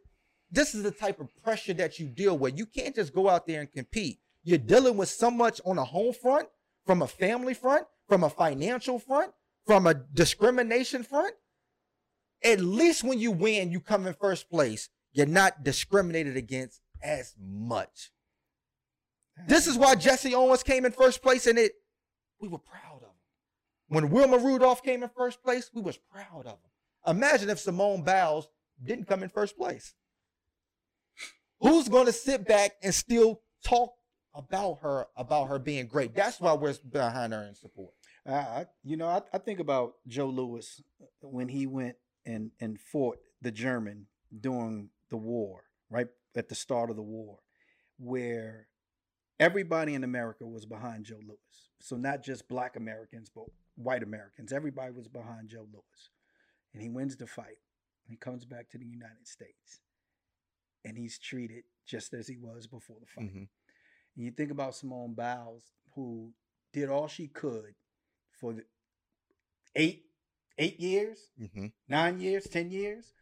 this is the type of pressure that you deal with. You can't just go out there and compete. You're dealing with so much on a home front, from a family front, from a financial front, from a discrimination front. At least when you win, you come in first place. You're not discriminated against as much. This is why Jesse Owens came in first place, and it we were proud of him. When Wilma Rudolph came in first place, we was proud of him. Imagine if Simone Biles didn't come in first place. Who's going to sit back and still talk about her about her being great? That's why we're behind her in support. I you know, I, I think about Joe Louis uh, when he went and and fought the German during the war, right at the start of the war, where everybody in America was behind Joe Louis. So not just black Americans, but white Americans. Everybody was behind Joe Louis. And he wins the fight. He comes back to the United States. And he's treated just as he was before the fight. Mhm. And you think about Simone Biles, who did all she could for the eight eight years, Mm-hmm. nine years, ten years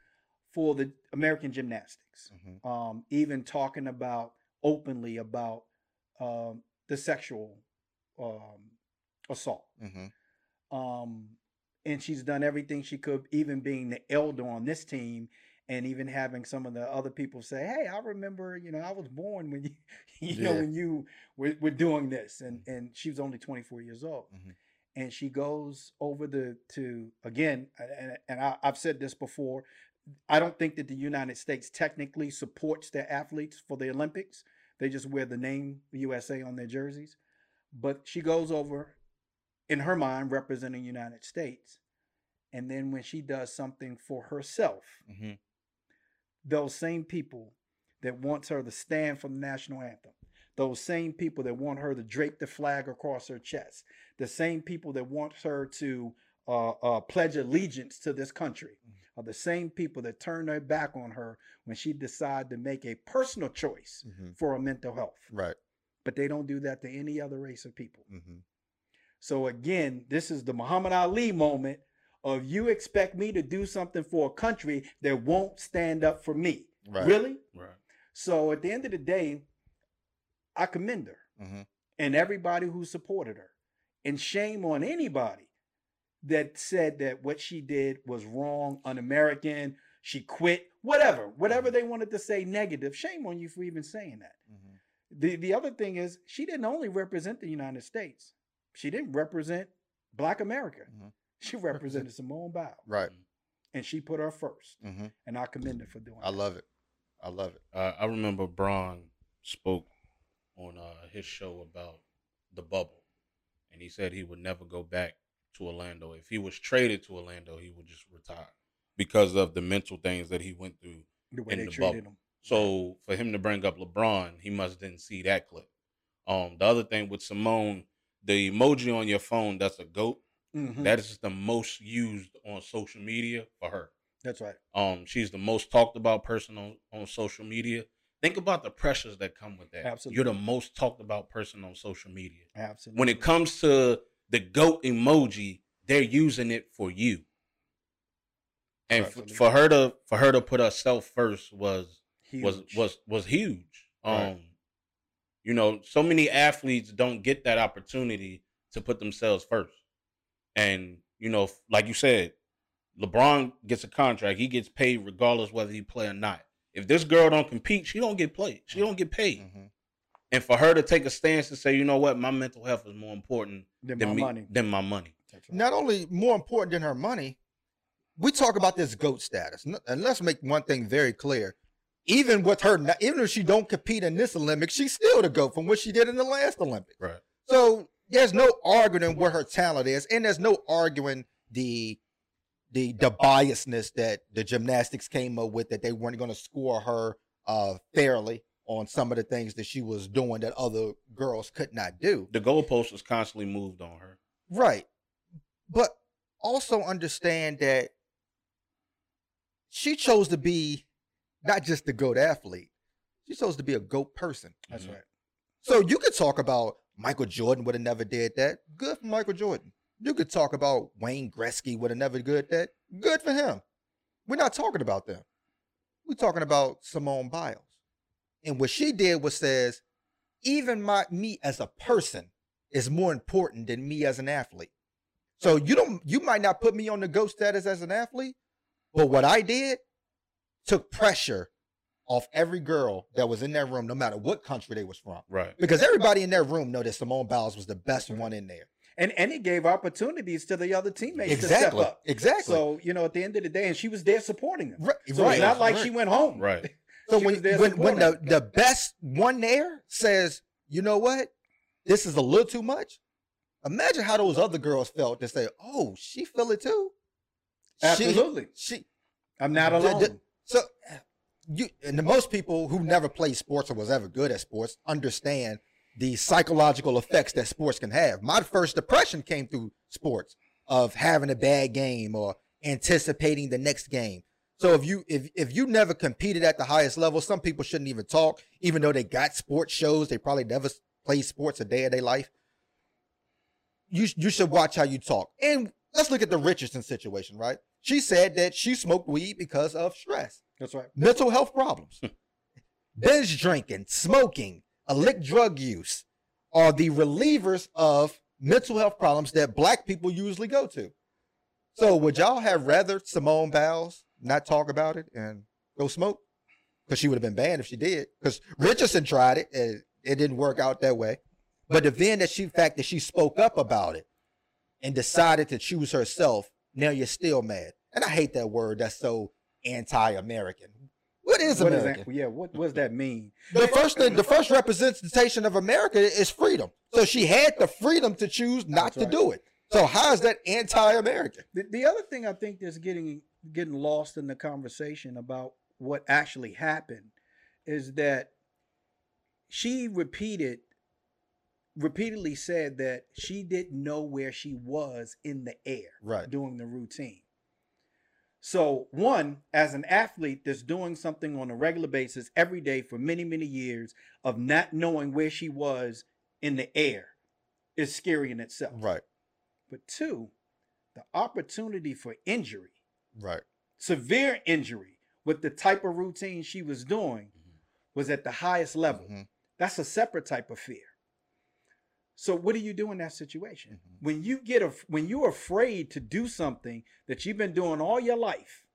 for the American gymnastics. Mm-hmm. Um, even talking about openly about um, the sexual um, assault. Mm-hmm. And she's done everything she could, even being the elder on this team, and even having some of the other people say, "Hey, I remember, you know, I was born when you, you know, when you were, were doing this," and and she was only 24 years old, Mhm. and she goes over the to again, and and I, I've said this before. I don't think that the United States technically supports their athletes for the Olympics. They just wear the name USA on their jerseys. But she goes over in her mind representing United States. And then when she does something for herself, Mm-hmm. those same people that wants her to stand for the national anthem, those same people that want her to drape the flag across her chest, the same people that want her to uh, uh, pledge allegiance to this country, are the same people that turn their back on her when she decided to make a personal choice Mm-hmm. for her mental health. Right. But they don't do that to any other race of people. Mm-hmm. So again, this is the Muhammad Ali moment of you expect me to do something for a country that won't stand up for me. Right. Really? Right. So at the end of the day, I commend her Mm-hmm. and everybody who supported her. And shame on anybody that said that what she did was wrong, un-American, she quit, whatever, whatever they wanted to say negative. Shame on you for even saying that. Mm-hmm. The the other thing is she didn't only represent the United States. She didn't represent Black America. Mhm. She represented Simone Biles, Right. and she put her first. Mm-hmm. And I commend her for doing. It. I that. love it. I love it. Uh, I remember Bron spoke on uh, his show about the bubble, and he said he would never go back to Orlando. If he was traded to Orlando, he would just retire because of the mental things that he went through. the way in they the treated bubble. him. So for him to bring up LeBron, he must didn't see that clip. Um, the other thing with Simone, the emoji on your phone that's a goat. Mhm. That is the most used on social media for her. That's right. Um, she's the most talked about person on, on social media. Think about the pressures that come with that. Absolutely. You're the most talked about person on social media. Absolutely. When it comes to the goat emoji, they're using it for you. And f- for her to for her to put herself first was was was was huge. Um, Right. You know, so many athletes don't get that opportunity to put themselves first. And you know, like you said, LeBron gets a contract. He gets paid regardless whether he play or not. If this girl don't compete, she don't get played. She don't get paid. Mm-hmm. And for her to take a stance and say, you know what, my mental health is more important Than than my me, money. than my money. Right. Not only more important than her money, we talk about this goat status, and let's make one thing very clear. Even with her, even if she don't compete in this Olympics, she's still the goat from what she did in the last Olympics. Right. So there's no arguing where her talent is, and there's no arguing the the the biasness that the gymnastics came up with that they weren't going to score her uh fairly on some of the things that she was doing that other girls could not do. The goalpost was constantly moved on her. Right. But also understand that she chose to be not just a goat athlete. She supposed to be a goat person. That's Mhm. right. So you could talk about Michael Jordan would have never did that. Good for Michael Jordan. You could talk about Wayne Gretzky would have never did that. Good for him. We're not talking about them. We're talking about Simone Biles. And what she did was says, even my me as a person is more important than me as an athlete. So you don't you might not put me on the GOAT status as an athlete, but what I did took pressure off every girl that was in that room, no matter what country they was from. Right. Because everybody in that room know that Simone Biles was the best one in there. And and it gave opportunities to the other teammates to Exactly. step up. Exactly. So, you know, at the end of the day, and she was there supporting them. Right, So right, it's not like right. she went home. Right. So when when, when the, the best one there says, you know what, this is a little too much. Imagine how those other girls felt to say, "Oh, she feel it too." Absolutely. She, I'm not The- alone. the- so you and the most people who never played sports or was ever good at sports understand the psychological effects that sports can have. My first depression came through sports of having a bad game or anticipating the next game. So if you if if you never competed at the highest level, some people shouldn't even talk, even though they got sports shows. They probably never played sports a day of their life. You you should watch how you talk. And let's look at the Richardson situation, right? She said that she smoked weed because of stress, That's right. mental health problems, hmm. binge drinking, smoking, illicit drug use are the relievers of mental health problems that black people usually go to. So would y'all have rather Simone Biles not talk about it and go smoke? Because she would have been banned if she did. Because Richardson tried it and it didn't work out that way. But the then that she fact that she spoke up about it and decided to choose herself, now you're still mad. And I hate that word. That's so anti-American. What is What does American? that, yeah, what, what does that mean? The first thing, the first representation of America is freedom. So she had the freedom to choose not That's to right. do it. So how is that anti-American? The, the other thing I think that's getting getting lost in the conversation about what actually happened is that she repeated repeatedly said that she didn't know where she was in the air Right. doing the routine. So, one, as an athlete that's doing something on a regular basis every day for many, many years of not knowing where she was in the air is scary in itself. Right. But two, the opportunity for injury, Right. severe injury with the type of routine she was doing was at the highest level. Mhm. That's a separate type of fear. So what do you do in that situation? Mhm. When you get a when you're afraid to do something that you've been doing all your life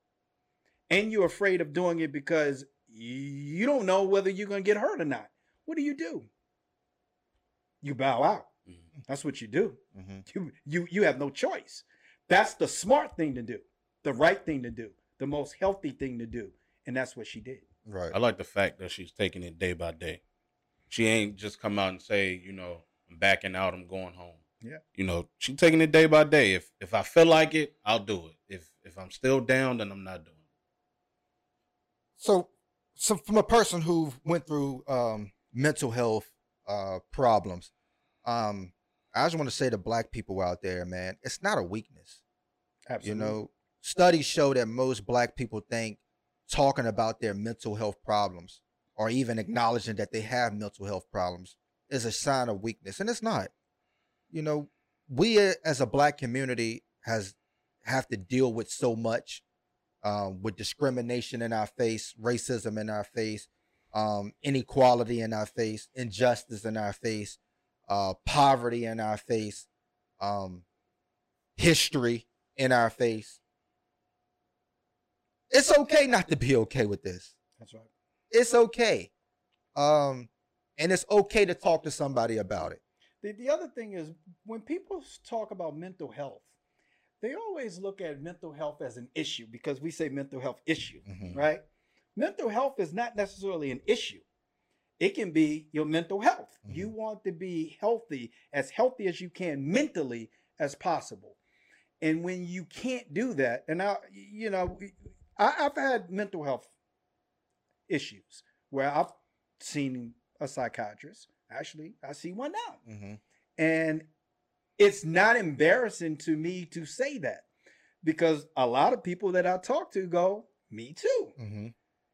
and you're afraid of doing it because you don't know whether you're going to get hurt or not. What do you do? You bow out. Mhm. That's what you do. Mhm. You you you have no choice. That's the smart thing to do, the right thing to do, the most healthy thing to do, and that's what she did. Right. I like the fact that she's taking it day by day. She ain't just come out and say, you know, I'm backing out, I'm going home. Yeah. You know, she taking it day by day. If if I feel like it, I'll do it. If if I'm still down, then I'm not doing it. So, so from a person who went through um, mental health uh, problems, um, I just want to say to black people out there, man, it's not a weakness. Absolutely. You know, studies show that most black people think talking about their mental health problems or even acknowledging that they have mental health problems is a sign of weakness, and it's not. You know, we uh, as a black community has have to deal with so much, um, with discrimination in our face, racism in our face, um, inequality in our face, injustice in our face, uh, poverty in our face, um, history in our face. It's okay not to be okay with this. That's right. It's okay. Um, and it's okay to talk to somebody about it. The, the other thing is when people talk about mental health, they always look at mental health as an issue because we say mental health issue, Mhm. right? Mental health is not necessarily an issue. It can be your mental health. You want to be healthy, as healthy as you can mentally as possible. And when you can't do that, and I, you know, I, I've had mental health issues where I've seen a psychiatrist. Actually, I see one now. Mm-hmm. And it's not embarrassing to me to say that because a lot of people that I talk to go, Me too. Mm-hmm.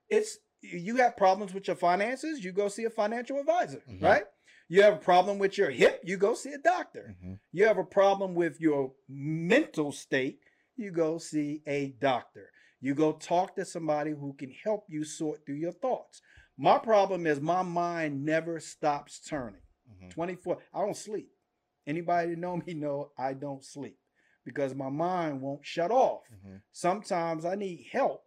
It's you have problems with your finances, you go see a financial advisor, Mhm. right? You have a problem with your hip, you go see a doctor. Mm-hmm. You have a problem with your mental state, you go see a doctor. You go talk to somebody who can help you sort through your thoughts. My problem is my mind never stops turning. Mm-hmm. 24 I don't sleep. Anybody that know me know I don't sleep because my mind won't shut off. Mm-hmm. Sometimes I need help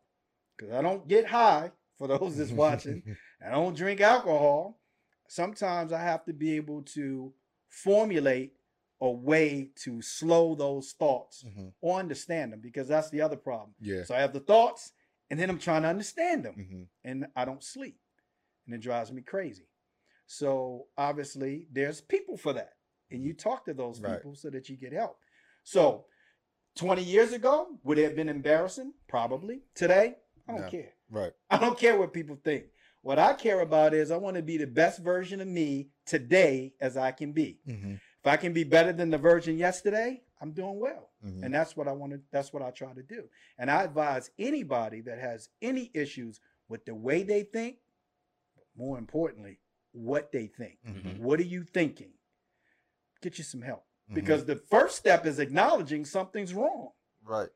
because I don't get high for those that's watching. I don't drink alcohol. Sometimes I have to be able to formulate a way to slow those thoughts mm-hmm. or understand them because that's the other problem. Yeah. So I have the thoughts and then I'm trying to understand them Mm-hmm. and I don't sleep and it drives me crazy. So obviously there's people for that and you talk to those Right. people so that you get help. So 20 years ago, would it have been embarrassing? Probably. Today, I don't No. care. Right. I don't care what people think. What I care about is I want to be the best version of me today as I can be. Mm-hmm. If I can be better than the version yesterday, I'm doing well. Mm-hmm. And that's what I want to that's what I try to do. And I advise anybody that has any issues with the way they think, but more importantly, what they think. Mhm. What are you thinking? Get you some help. Mhm. Because the first step is acknowledging something's wrong. right.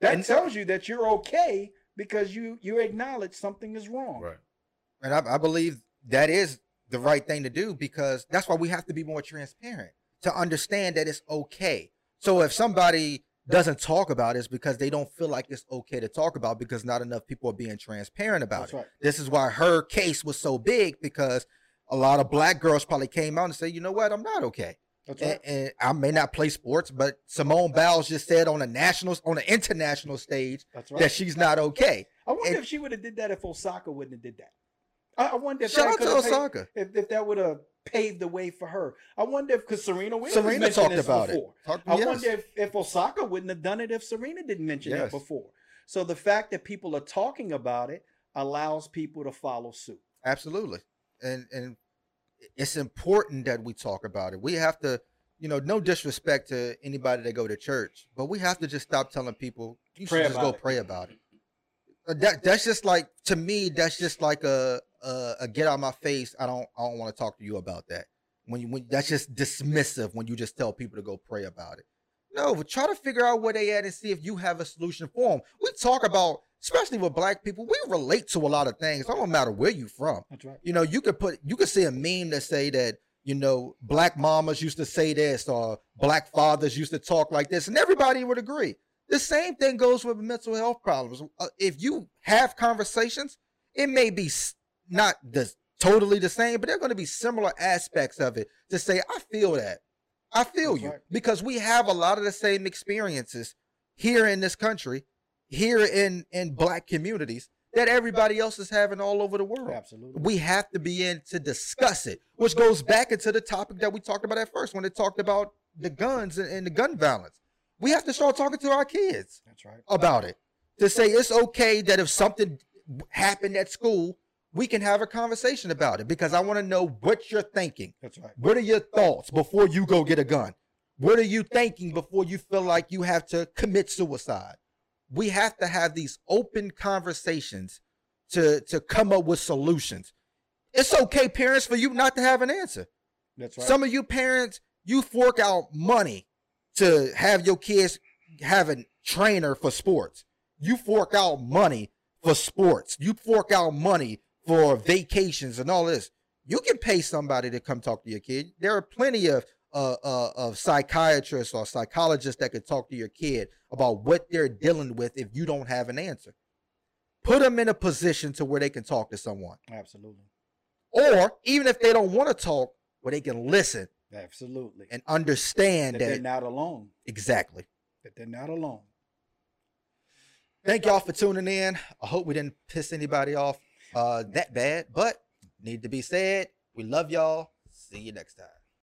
That And- tells you that you're okay because you you acknowledge something is wrong. Right. And I, I believe that is the right thing to do because that's why we have to be more transparent to understand that it's okay. So if somebody doesn't talk about it, it's because they don't feel like it's okay to talk about because not enough people are being transparent about That's it. right. This is why her case was so big because a lot of black girls probably came out and said, you know what, I'm not okay. That's right. And, and I may not play sports, but Simone Biles just said on a national, on an international stage That's right. that she's not okay. I wonder and- if she would have did that if Osaka wouldn't have did that. I, I wonder if Shout out to have paid- Osaka. if, if that would have paved the way for her. I wonder if because Serena Williams Serena talked about before. it. Talk- I yes. wonder if, if Osaka wouldn't have done it if Serena didn't mention Yes. that before. So the fact that people are talking about it allows people to follow suit. Absolutely. And and it's important that we talk about it. We have to, you know, no disrespect to anybody that go to church, but we have to just stop telling people you Pray should just go it. pray about it. Uh, That that's just like to me, that's just like a a, a get out of my face. I don't I don't want to talk to you about that. When you when that's just dismissive when you just tell people to go pray about it. No, but try to figure out where they at and see if you have a solution for them. We talk about, especially with black people, we relate to a lot of things. It don't matter where you from That's right. you know, you could put you could see a meme that say that you know black mamas used to say this or black fathers used to talk like this, and everybody would agree. The same thing goes with mental health problems. Uh, if you have conversations, it may be not the totally the same, but there are going to be similar aspects of it to say, I feel that. I feel That's you right. because we have a lot of the same experiences here in this country, here in in black communities that everybody else is having all over the world Absolutely. we have to be in to discuss it, which goes back into the topic that we talked about at first when it talked about the guns and, and the gun violence. We have to start talking to our kids That's right. about it to say it's okay that if something happened at school, we can have a conversation about it because I want to know what you're thinking. That's right. What are your thoughts before you go get a gun? What are you thinking before you feel like you have to commit suicide? We have to have these open conversations to to come up with solutions. It's okay, parents, for you not to have an answer. That's right. Some of you parents, you fork out money to have your kids have a trainer for sports. You fork out money for sports. You fork out money for vacations and all this. You can pay somebody to come talk to your kid. There are plenty of uh, uh, of psychiatrists or psychologists that can talk to your kid about what they're dealing with if you don't have an answer. Put them in a position to where they can talk to someone, Absolutely. or even if they don't want to talk, where they can listen Absolutely. and understand that they're not alone. exactly. That they're not alone. Thank y'all for tuning in. I hope we didn't piss anybody off uh, that bad, but need to be said. We love y'all. See you next time.